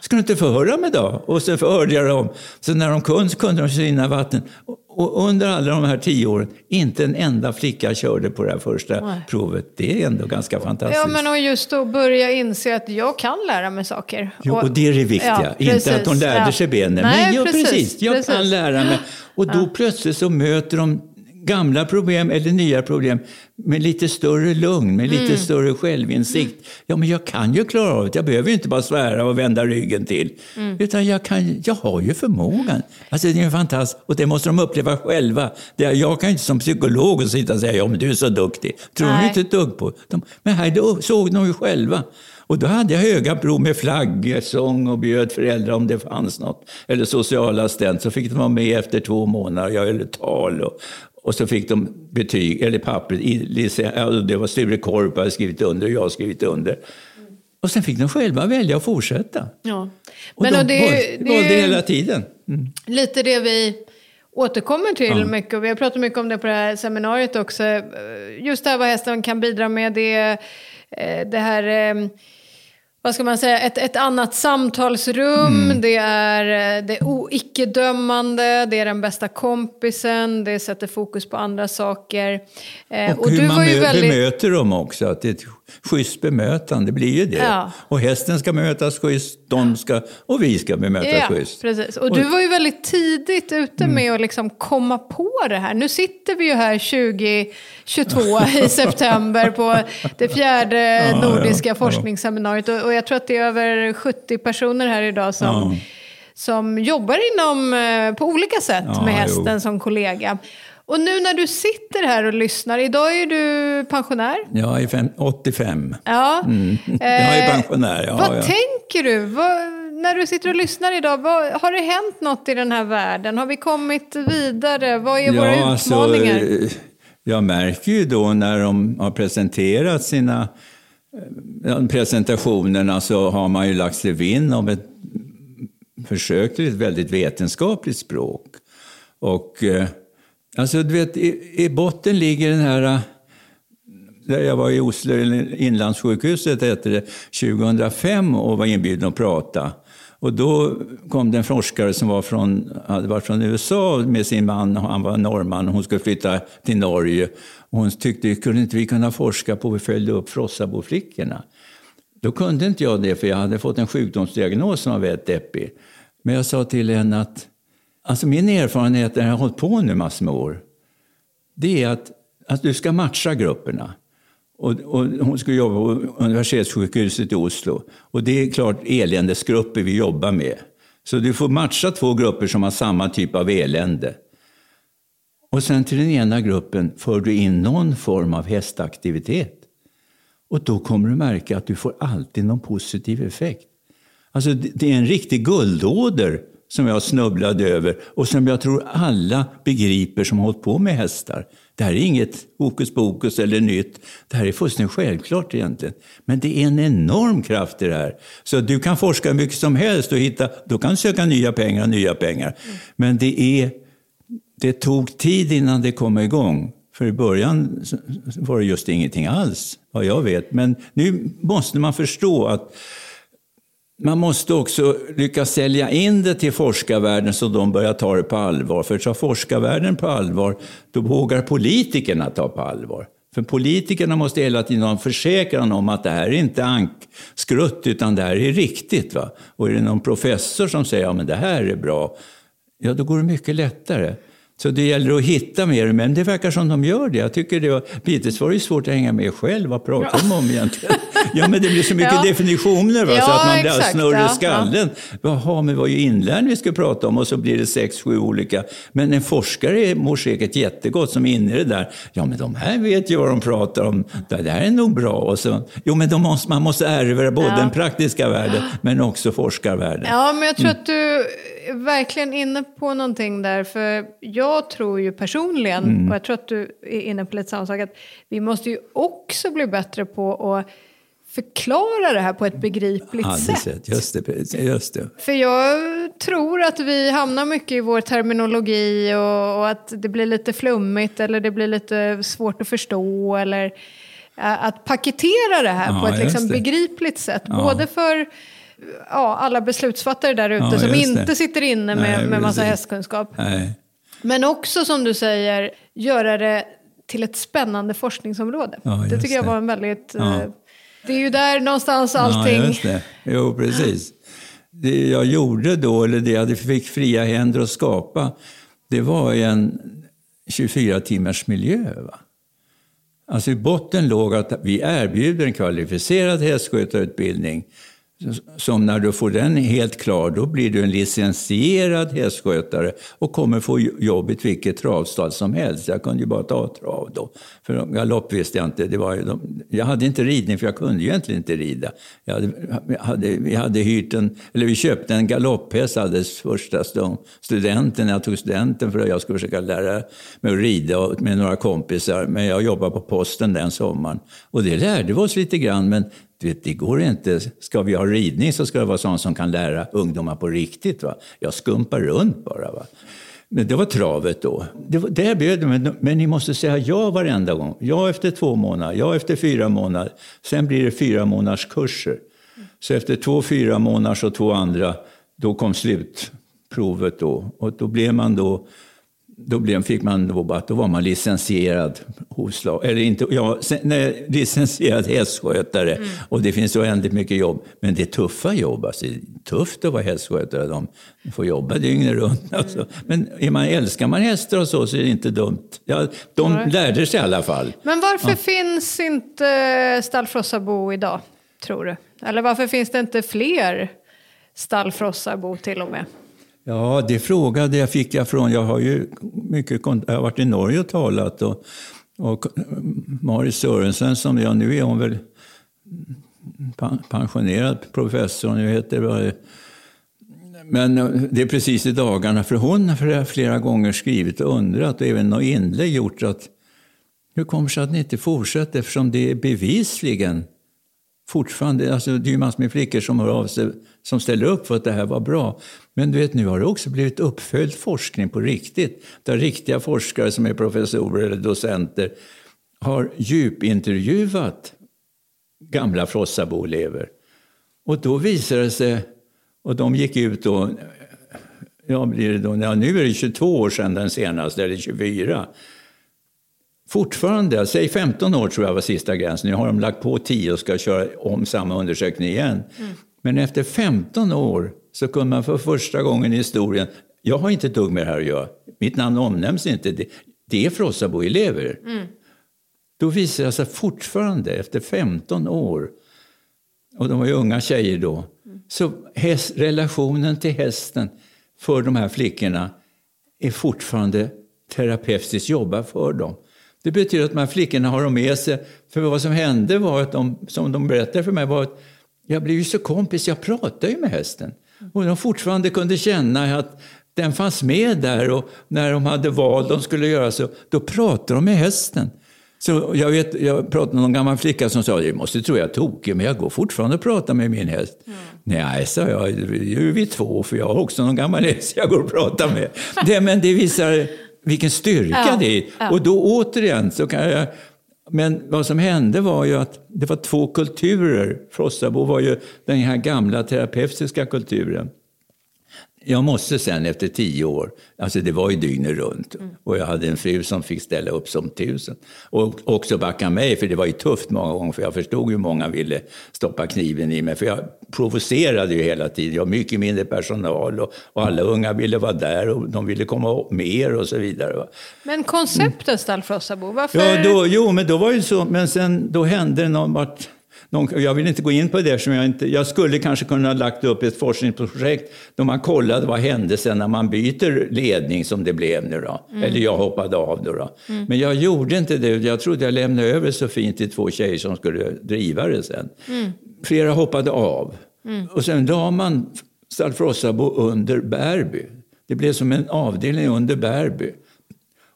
Ska du inte förhöra mig då? Och så förhörde jag dem. Så när de kunde så kunde de sina vatten. Och, under alla de här tio åren, inte en enda flicka körde på det här första provet. Det är ändå ganska fantastiskt. Ja, men och just då börja inse att jag kan lära mig saker. Jo, och det är det viktiga. Ja, inte att hon lärde Ja. sig benen. Nej, men ja, precis, precis, jag precis. kan lära mig. Och då plötsligt så möter de gamla problem eller nya problem med lite större lugn, med Mm. lite större självinsikt. Ja, men jag kan ju klara av det. Jag behöver ju inte bara svära och vända ryggen till. Mm. Utan jag, kan, jag har ju förmågan. Alltså det är ju fantastiskt. Och det måste de uppleva själva. Det, jag kan ju inte som psykolog och sitta och säga ja, men du är så duktig. tror de Nej. inte ett dugg på. De, men här då såg de ju själva. Och då hade jag höga prov med flaggsång och bjöd föräldrar om det fanns något. Eller sociala assistent. Så fick de vara med efter två månader. Jag höll tal och, och så fick de betyg, eller papper. ja, Det var Sture Korp hade skrivit under och jag hade skrivit under. Och sen fick de själva välja att fortsätta. Ja. Och Men de och det, val- det valde ju hela tiden. Mm. lite det vi återkommer till mycket. Och vi har pratat mycket om det på det här seminariet också. Eh, Just det här vad hästen kan bidra med. Det, eh, det här... vad ska man säga, ett, ett annat samtalsrum, Mm. det är eh, det icke-dömande, det är den bästa kompisen, det sätter fokus på andra saker. Eh, Och, hur du man var ju väldigt... bemöter dem också, att det är ett schysst bemötande, det blir ju det. Ja. Och hästen ska mötas schysst, de ska, och vi ska bemötas Ja, schysst. precis. Och du var ju väldigt tidigt ute Mm. med att liksom komma på det här. Nu sitter vi ju här 2022 i <laughs> september på det fjärde nordiska ja. forskningsseminariet. Och, och jag tror att det är över 70 personer här idag som, Ja. som jobbar inom, eh, på olika sätt Ja, med hästen jo. som kollega. Och nu när du sitter här och lyssnar, idag är du pensionär. Jag är fem, 85. Ja. Jag är Eh, pensionär. Ja, vad ja. tänker du? Vad, när du sitter och lyssnar idag, vad, har det hänt något i den här världen? Har vi kommit vidare? Vad är våra utmaningar? eh, jag märker ju då när de har presenterat sina eh, presentationerna så har man ju lagt sig vinn om ett försök till ett väldigt vetenskapligt språk. Och eh, alltså, du vet, i, i botten ligger den här eh, där jag var i Oslo, Inlandssjukhuset hette det, 2005 och var inbjuden att prata. Och då kom det en forskare som var från, hade varit från USA med sin man, han var norrman, och hon skulle flytta till Norge. Och hon tyckte, kunde inte vi kunna forska på hur vi följde upp Frossaboflickorna? Då kunde inte jag det, för jag hade fått en sjukdomsdiagnos som var väldigt deppig. Men jag sa till henne att, alltså min erfarenhet när jag har hållit på nu massor med år, det är att, att du ska matcha grupperna. Och, och hon skulle jobba på universitetssjukhuset i Oslo. Och det är klart eländesgrupper vi jobbar med. Så du får matcha två grupper som har samma typ av elände. Och sen till den ena gruppen för du in någon form av hästaktivitet. Och då kommer du märka att du får alltid någon positiv effekt. Alltså det är en riktig guldåder som jag snubblade över och som jag tror alla begriper som har hållit på med hästar. Det här är inget hokus pokus eller nytt. Det här är fullständigt självklart egentligen. Men det är en enorm kraft i det här. Så du kan forska hur mycket som helst och hitta, då kan du söka nya pengar och nya pengar. Men det, är, det tog tid innan det kom igång. För i början var det just ingenting alls, vad jag vet. Men nu måste man förstå att man måste också lyckas sälja in det till forskarvärlden så de börjar ta det på allvar. För tar forskarvärlden på allvar, då vågar politikerna ta på allvar. För politikerna måste hela tiden ha en försäkran om att det här är inte ankskrutt, utan det här är riktigt. Va? Och är det någon professor som säger att ja, det här är bra, ja då går det mycket lättare. Så det gäller att hitta mer, men det verkar som de gör det. Jag tycker det var, bitvis var det svårt att hänga med själv. Vad pratar de om egentligen? Ja, men det blir så mycket <laughs> ja. definitioner va? Ja, så att man blir snurrig i skallen. Jaha, men det var ju inlärning vi skulle prata om och så blir det sex, sju olika. Men en forskare mår säkert jättegott som är inne i det där. Ja, men de här vet ju vad de pratar om. Det här är nog bra. Och så, jo, men måste, man måste ärva både ja. den praktiska världen men också forskarvärlden. Ja, men jag tror att du verkligen inne på någonting där. För jag tror ju personligen, mm. och jag tror att du är inne på lite samma sak, att vi måste ju också bli bättre på att förklara det här på ett begripligt ja, sätt. Just det, just det. För jag tror att vi hamnar mycket i vår terminologi och, och, att det blir lite flummigt eller det blir lite svårt att förstå. Eller att paketera det här ja, på ett liksom begripligt sätt. Ja. Både för ja, alla beslutsfattare där ute ja, som inte det. sitter inne med, Nej, med massa hästkunskap. Nej. Men också som du säger, göra det till ett spännande forskningsområde. Ja, det tycker jag var en väldigt... Ja. Eh, det är ju där någonstans allting... Ja, just det. Jo, precis. Det jag gjorde då, eller det jag fick fria händer att skapa, det var en 24 timmars miljö. Va? Alltså i botten låg att vi erbjuder en kvalificerad hästskötarutbildning som när du får den helt klar, då blir du en licensierad hästskötare och kommer få jobb i vilket travstall som helst. Jag kunde ju bara ta trav då. För galopp visste jag inte. Det var, de, jag hade inte ridning för jag kunde ju egentligen inte rida. Jag hade, hade, vi hade hyrt en, eller vi köpte en galopphäst alldeles första studenten, jag tog studenten för att jag skulle försöka lära mig att rida med några kompisar. Men jag jobbade på posten den sommaren. Och det lärde vi oss lite grann, men vet, det går inte. Ska vi ha ridning så ska det vara sån som kan lära ungdomar på riktigt. Va? Jag skumpar runt bara. Va? Men det var travet då. Det, var, det bjöd men, men ni måste säga ja varenda gång. Ja efter två månader, ja efter fyra månader. Sen blir det fyra månaders kurser. Så efter två fyra månaders och två andra, då kom slutprovet då. Och då blev man då då fick man då, då var man licensierad hovslag, eller inte, ja, nej, licensierad hästskötare. Mm. Och det finns oändligt mycket jobb. Men det är tuffa jobb. Alltså, det är tufft att vara hästskötare. De får jobba dygnet runt. Mm. Alltså. Men är man, älskar man hästar och så, så är det inte dumt. Ja, de mm. lärde sig i alla fall. Men varför ja. finns inte Stallfrossabo idag, tror du? Eller varför finns det inte fler Stallfrossabo till och med? Ja, det frågade jag, fick jag från, jag har ju mycket, jag har varit i Norge och talat och, och Marit Sörensen som jag nu är hon väl pensionerad professor, nu heter det men eh, det är precis i dagarna, för hon har flera gånger skrivit och undrat och även något inlägg gjort att hur kommer det sig att ni inte fortsätter? Eftersom det är bevisligen fortfarande, alltså det är ju massor med flickor som hör av sig som ställer upp för att det här var bra. Men du vet, nu har det också blivit uppföljd forskning på riktigt. Där riktiga forskare som är professorer eller docenter har djupintervjuat gamla Frossabo-elever. Och då visar det sig, och de gick ut då, ja, blir det då, ja, nu är det 22 år sedan den senaste, eller 24. Fortfarande, säg 15 år tror jag var sista gränsen, nu har de lagt på 10 och ska köra om samma undersökning igen. Mm. Men efter 15 år så kunde man för första gången i historien, jag har inte ett dugg med det här att göra, mitt namn omnämns inte, det, det är Frossabo-elever. Mm. Då visade det sig fortfarande, efter 15 år, och de var ju unga tjejer då, så häst, relationen till hästen för de här flickorna är fortfarande terapeutiskt jobbar för dem. Det betyder att de här flickorna har de med sig. För vad som hände var att de, som de berättade för mig, var att jag blev ju så kompis, jag pratade ju med hästen. Och de fortfarande kunde känna att den fanns med där och när de hade val de skulle göra så, då pratade de med hästen. Så jag, vet, jag pratade med någon gammal flicka som sa, jag måste tro jag är tokig, men jag går fortfarande och pratar med min häst. Mm. Nej, sa jag, nu är vi två, för jag har också någon gammal häst jag går och pratar med. det, men det visar vilken styrka ja, det är. Ja. Och då återigen så kan jag... Men vad som hände var ju att det var två kulturer. Frossabo var ju den här gamla terapeutiska kulturen. Jag måste sen efter tio år, alltså det var ju dygnet runt mm. och jag hade en fru som fick ställa upp som tusen. Och också backa mig, för det var ju tufft många gånger för jag förstod hur många ville stoppa kniven i mig. För jag provocerade ju hela tiden, jag har mycket mindre personal och, och alla unga ville vara där och de ville komma mer och så vidare. Men konceptet mm. Stallfrossabo, varför? Ja, då, jo, men då var det så, men sen då hände det något någon, jag vill inte gå in på det, som jag, inte, jag skulle kanske kunna ha lagt upp ett forskningsprojekt då man kollade vad hände sen när man byter ledning som det blev nu då. Mm. Eller jag hoppade av då. då. Mm. Men jag gjorde inte det, jag trodde jag lämnade över så fint till två tjejer som skulle driva det sen. Mm. Flera hoppade av. Mm. Och sen la man Stalfrossabo under Bärby. Det blev som en avdelning under Bärby.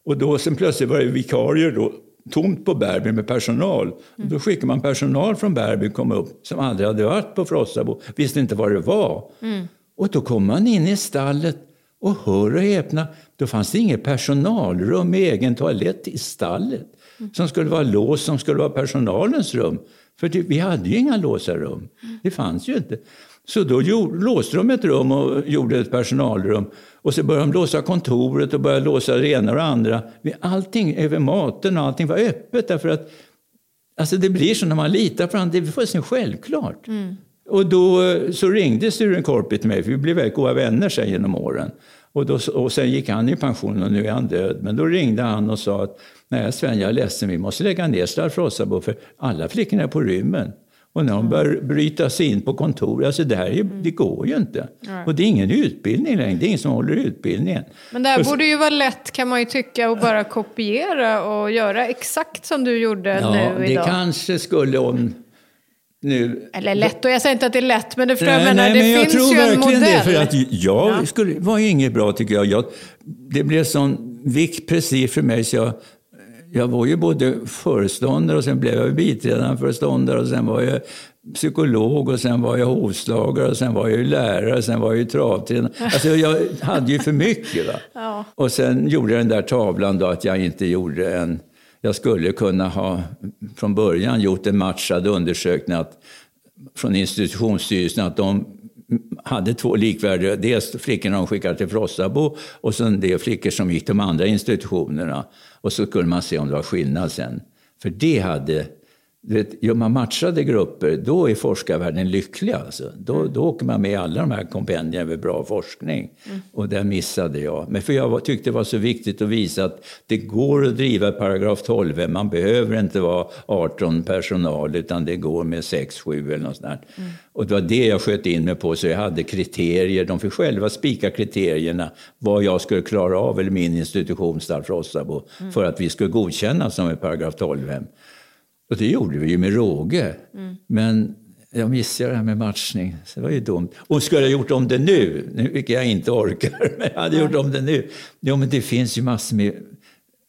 Och då sen plötsligt var det vikarier då tomt på Bärby med personal. Mm. Då skickade man personal från Bärby kom upp som aldrig hade varit på Frossabo, visste inte vad det var. Mm. Och då kom man in i stallet och hör och häpna, då fanns det inget personalrum med egen toalett i stallet mm. som skulle vara låst, som skulle vara personalens rum. För det, vi hade ju inga låsa rum. Det fanns ju inte. Så då låste de ett rum och gjorde ett personalrum. Och så började de låsa kontoret och började låsa det ena och det andra. Allting över maten och allting var öppet därför att alltså det blir så när man litar på varandra, det är fullständigt självklart. Mm. Och då så ringde Sture Korpi till mig, för vi blev väldigt goda vänner sen genom åren. Och, då, och sen gick han i pension och nu är han död. Men då ringde han och sa att nej Sven, jag är ledsen, vi måste lägga ner Starfrossabo för alla flickorna är på rymmen. Och när de börjar bryta sig in på kontor, alltså det här är, mm. det går ju inte. Och det är ingen utbildning längre, det är ingen som håller utbildningen. Men det här borde ju vara lätt kan man ju tycka att bara kopiera och göra exakt som du gjorde ja, nu idag. det kanske skulle om nu... Eller lätt, och jag säger inte att det är lätt, men det, nej, menar, nej, det men jag tror ju en modell. Det, för att jag ja. skulle, var inget bra tycker jag. jag det blev sån vikt precis för mig så jag jag var ju både föreståndare och sen blev jag biträdande föreståndare och sen var jag psykolog och sen var jag hovslagare och sen var jag lärare och sen var jag travtränare. <laughs> Alltså jag hade ju för mycket. Va? <laughs> Ja. Och sen gjorde jag den där tavlan då att jag inte gjorde en... Jag skulle kunna ha från början gjort en matchad undersökning att, från institutionsstyrelsen att de hade två likvärdiga, dels flickorna de skickade till Frossabo och sen de flickor som gick till de andra institutionerna. Och så skulle man se om det var skillnad sen. För det hade vet, gör man matchade grupper, då är forskarvärlden lycklig. Alltså. Då, mm. då åker man med i alla de här kompendierna med bra forskning. Mm. Och där missade jag. Men för jag tyckte det var så viktigt att visa att det går att driva paragraf 12. Man behöver inte vara 18 personal, utan det går med 6-7 eller något sånt. Mm. Och det var det jag sköt in mig på, så jag hade kriterier. De fick själva spika kriterierna, vad jag skulle klara av, eller min institution Starf Rossabo, mm. för att vi skulle godkännas som ett paragraf 12-hem. Och det gjorde vi ju med råge. Mm. Men jag missade det här med matchning. Så det var ju dumt. Och skulle jag gjort om det nu, vilket jag inte orkar, <laughs> men jag hade gjort om det nu. Jo, men det finns ju massor med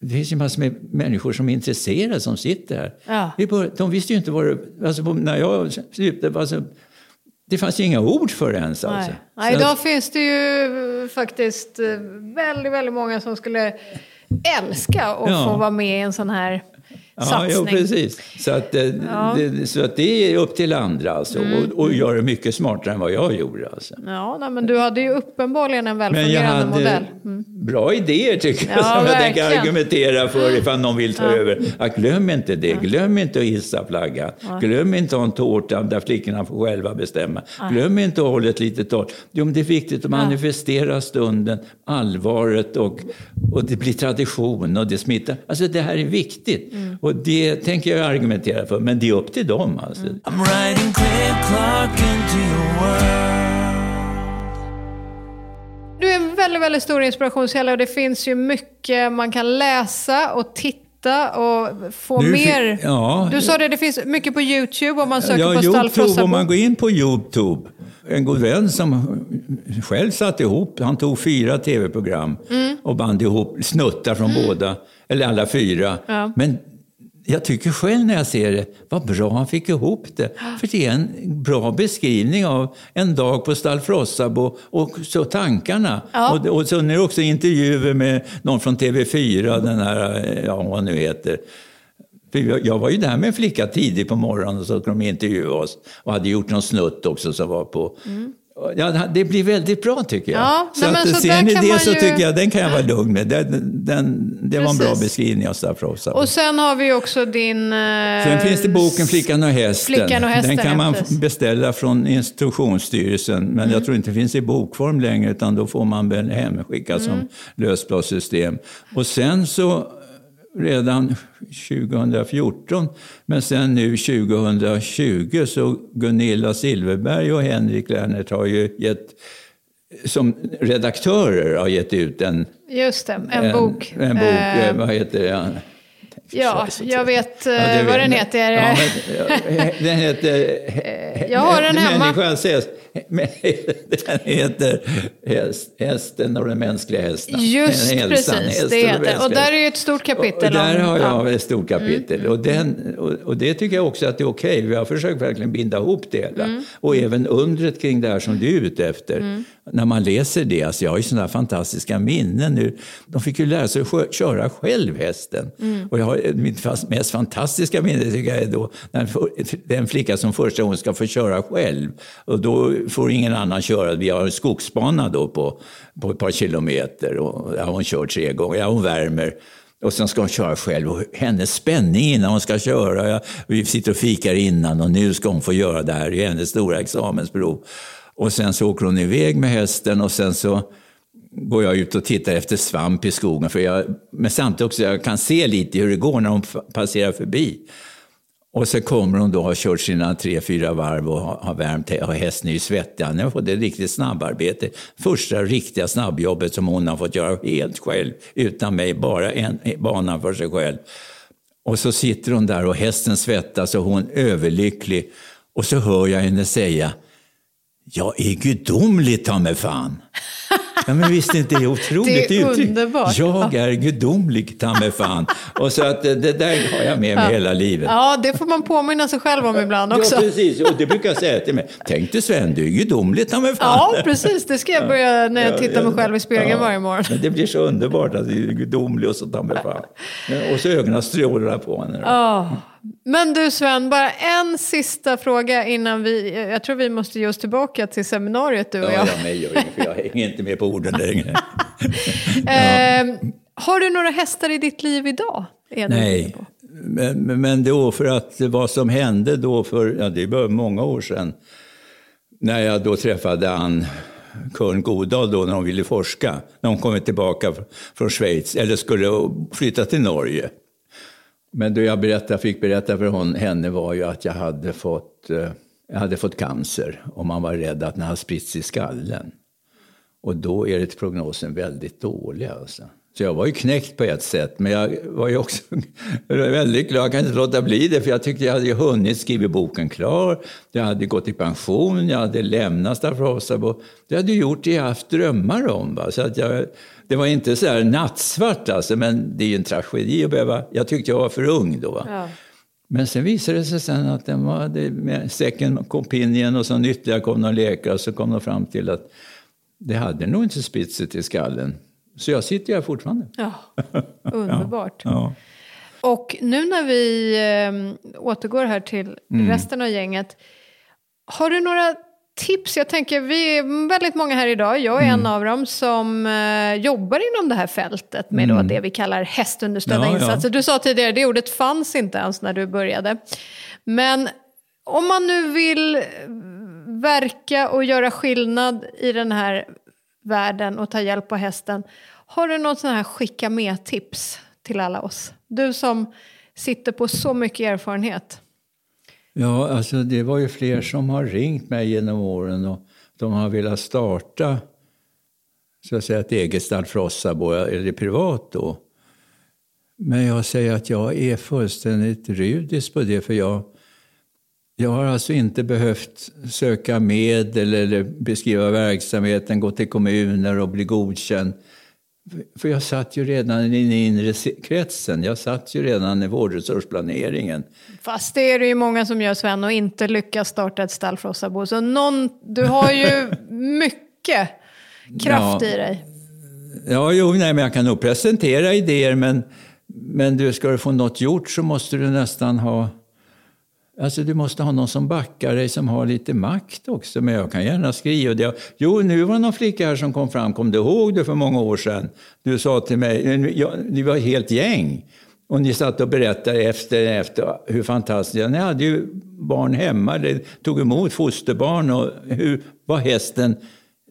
det finns ju massor med människor som är intresserade som sitter här. Ja. de visste ju inte vad det... Alltså, när jag slutade, alltså, det fanns ju inga ord för det ens. Alltså. Nej. Nej, idag finns det ju faktiskt eh, väldigt, väldigt många som skulle älska att ja. få vara med i en sån här satsning. Ja, jo, precis. Så att, eh, ja. det, så att det är upp till andra alltså. Mm. Och, och göra mycket smartare än vad jag gjorde. Alltså. Ja, nej, men du hade ju uppenbarligen en välfungerande modell. Mm. bra idéer tycker jag Ja, som jag tänker verkligen. argumentera för ifall någon vill ta över. Att glöm inte det, glöm inte att hissa flaggan. Glöm inte att ha en tårta där flickorna får själva bestämma. Glöm inte att hålla ett litet tal. Jo, men det är viktigt att manifestera stunden, allvaret och, och det blir tradition och det smittar. Alltså det här är viktigt och det tänker jag argumentera för. Men det är upp till dem alltså. I'm writing clear clock into your world. Du är en väldigt, väldigt stor inspirationskälla och det finns ju mycket man kan läsa och titta och få Nu mer. ja. du sa det, det finns mycket på YouTube om man söker Ja, på Youtube, stallfrossabo. om man går in på Youtube. En god vän som själv satte ihop, han tog fyra tv-program Mm. och band ihop snuttar från båda, eller alla fyra. Ja. Men jag tycker själv när jag ser det, vad bra han fick ihop det. För det är en bra beskrivning av en dag på Stall Frossabo och så tankarna. Ja. Och, och så är det också intervjuer med någon från TV4, den här, ja vad nu heter. För jag- jag var ju där med en flicka tidigt på morgonen och så skulle de intervjua oss. Och hade gjort någon snutt också som var på... Ja, det blir väldigt bra tycker jag. Mm. Ja, så nej, att, så ser ni det så ju- tycker jag den kan jag vara lugn med. Den, den, det var en bra beskrivning av Staffrosa. Och sen har vi också din... eh, Sen finns det boken Flickan och hästen. Flickan och hästen, Den kan man. Mm. beställa från institutionsstyrelsen. Men jag tror inte det finns i bokform längre utan då får man väl hemskicka Mm. som lösbladssystem. Och sen så redan 2014, men sen nu 2020 så Gunilla Silverberg och Henrik Lernert har ju gett som redaktörer har gett ut en, Just det, en, bok. En bok, eh, vad heter det? Ja, jag vet eh, Ja, det vad vet den heter. Ja, men, den heter... <laughs> jag har den hemma. Människans häst. <laughs> Den heter häst, Hästen och den mänskliga hästen. Just Hälsan, precis, det heter Och mänskliga där är ju ett stort kapitel och där har jag ja. Mm, ett stort kapitel. Och, den, och, och det tycker jag också att det är okej. Vi har försökt verkligen binda ihop det hela. Mm. Och även undret kring det här som du är ute efter. När man läser det, alltså jag har ju sådana fantastiska minnen nu. De fick ju lära sig att köra själv hästen. Mm. Och jag har, mitt mest fantastiska minne tycker jag är då när den flicka som första gången ska få köra själv. Och då får ingen annan köra. Vi har en skogsbana då på, på ett par kilometer. Och där har hon kört tre gånger. Ja, hon värmer. Och sen ska hon köra själv. Och hennes spänning innan hon ska köra. Vi sitter och fikar innan och nu ska hon få göra det här. Det är hennes stora examensprov. Och sen så åker hon iväg med hästen och sen så går jag ut och tittar efter svamp i skogen. För jag, men samtidigt också jag kan se lite hur det går när hon passerar förbi. Och så kommer hon då ha kört sina tre, fyra varv och har har värmt och hästen är ju svettig. Han har fått ett riktigt snabbarbete. Första riktiga snabbjobbet som hon har fått göra helt själv, utan mig, bara en bana för sig själv. Och så sitter hon där och hästen svettas och hon är överlycklig. Och så hör jag henne säga, jag är gudomlig ta mig fan. Ja, men visst är inte <laughs> det otroligt Det är uttryck? underbart. Jag är gudomlig ta mig fan. Och så att eh, det där har jag med mig hela livet. Ja, det får man påminna sig själv om ibland också. Ja, precis. Och det brukar jag säga till mig. Tänk dig Sven, du är gudomlig ta mig fan. Ja, precis. Det ska jag börja när jag tittar mig själv i spegeln Ja. varje morgon. Men det blir så underbart att du är gudomlig och så ta mig fan. <laughs> Ja, Och så ögonen strålar på henne. då. Ja. Men du Sven, bara en sista fråga innan vi... Jag tror vi måste ge oss tillbaka till seminariet du och Ja, jag. jag, med, jag, för jag <laughs> hänger inte med på orden längre. <laughs> Ehm, har du några hästar i ditt liv idag? Nej, men- men då för att vad som hände då för, ja det var många år sedan, när jag då träffade Ann Körn Godal då när hon ville forska, när hon kom tillbaka från Schweiz, eller skulle flytta till Norge. Men det jag berättade, fick berätta för hon, henne var ju att jag hade fått, eh, jag hade fått cancer och man var rädd att den hade spritts i skallen. Och då är det prognosen väldigt dålig alltså. Så jag var ju knäckt på ett sätt, men jag var ju också <laughs> väldigt glad. Jag kan inte låta bli det, för jag tyckte jag hade hunnit skriva boken klar. Jag hade gått i pension, jag hade lämnat Staffrosabo. Jag hade gjort det jag haft drömmar om. Va? Så att jag, det var inte så här nattsvart alltså, men det är ju en tragedi att behöva... Jag tyckte jag var för ung då. Ja. Men sen visade det sig sen att den var det med second opinion och så ytterligare kom någon läkare och så kom de fram till att det hade nog inte spritt sig till skallen. Så jag sitter här fortfarande. Ja, underbart. Ja. Och nu när vi eh, återgår här till Mm. resten av gänget. Har du några tips? Jag tänker, vi är väldigt många här idag, jag är Mm. en av dem, som eh, jobbar inom det här fältet med då det vi kallar hästunderstödda Mm. Ja, ja. insatser. Du sa tidigare, det ordet fanns inte ens när du började. Men om man nu vill verka och göra skillnad i den här världen och ta hjälp av hästen, har du något sån här skicka med-tips till alla oss? Du som sitter på så mycket erfarenhet. Ja, alltså det var ju fler som har ringt mig genom åren och de har velat starta så att säga, ett eget stall Frossabo, eller privat då. Men jag säger att jag är fullständigt rudis på det, för jag, jag har alltså inte behövt söka medel eller beskriva verksamheten, gå till kommuner och bli godkänd. För jag satt ju redan i den inre kretsen, jag satt ju redan i vårdresursplaneringen. Fast det är det ju många som gör Sven och inte lyckas starta ett stall för Ossabo. Så någon, du har ju <laughs> mycket kraft Ja. i dig. Ja, jo, nej, men jag kan nog presentera idéer, men, men du, ska du få något gjort så måste du nästan ha... Alltså du måste ha någon som backar dig, som har lite makt också. Men jag kan gärna skriva det. Jo, nu var det någon flicka här som kom fram, kom du ihåg det för många år sedan? Du sa till mig, eh, jag, ni var ett helt gäng. Och ni satt och berättade efter, efter hur fantastiskt, ni hade ju barn hemma, det tog emot fosterbarn och hur var hästen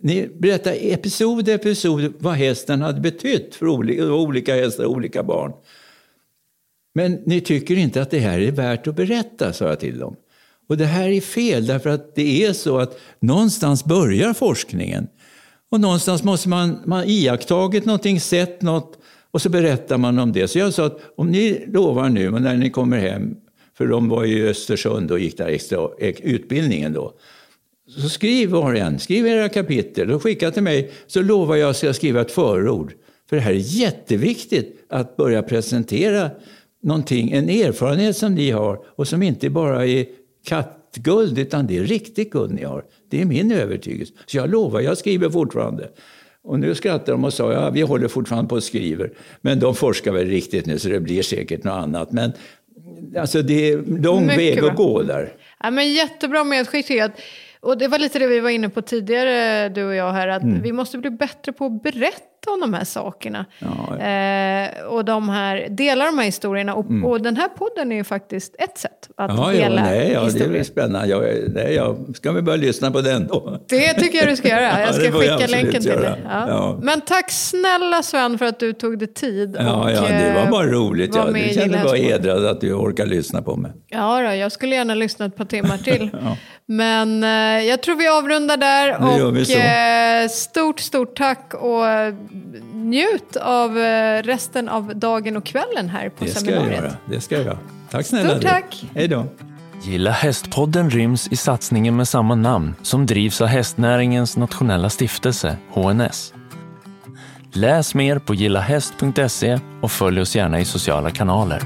ni berättade episod efter episod vad hästen hade betytt för olika, olika hästar och olika barn. Men ni tycker inte att det här är värt att berätta, sa jag till dem. Och det här är fel, därför att det är så att någonstans börjar forskningen. Och någonstans måste man, man iakttagit någonting, sett något och så berättar man om det. Så jag sa att om ni lovar nu, och när ni kommer hem, för de var ju i Östersund och gick där extra utbildningen då. Så skriv var och en, skriv era kapitel och skicka till mig så lovar jag att jag ska skriva ett förord. För det här är jätteviktigt att börja presentera någonting, en erfarenhet som ni har och som inte bara är kattguld utan det är riktigt guld ni har. Det är min övertygelse. Så jag lovar, jag skriver fortfarande. Och nu skrattar de och sa ja, vi håller fortfarande på och skriver. Men de forskar väl riktigt nu så det blir säkert något annat. Men alltså det är lång Mycket väg bra. att gå där. Ja, men jättebra medskick tycker jag. Och det var lite det vi var inne på tidigare, du och jag här, att Mm. vi måste bli bättre på att berätta om de här sakerna. Ja, Eh, och de här, dela de här historierna. Och, och den här podden är ju faktiskt ett sätt att Mm. Ja, ja, dela nej, ja, det historier. är spännande. Jag, nej, jag ska vi börja lyssna på den då? Det tycker jag du ska göra. <laughs> Ja, Jag det ska jag skicka absolut länken till dig. Ja. Ja. Men tack snälla Sven för att du tog dig tid. Ja, och, ja, det var eh, bara roligt. var Ja. Jag kände Gilla bara hedrad att du orkar lyssna på mig. Ja, då, jag skulle gärna lyssna ett par timmar till. <laughs> Men eh, jag tror vi avrundar där. Det gör vi och så. eh, stort, stort tack och eh, njut av eh, resten av dagen och kvällen här på Det ska jag seminariet. göra. Det ska jag göra. Tack snälla Stort du. tack. Hej då. Gilla hästpodden ryms i satsningen med samma namn som drivs av hästnäringens nationella stiftelse, HNS. Läs mer på gillahäst.se och följ oss gärna i sociala kanaler.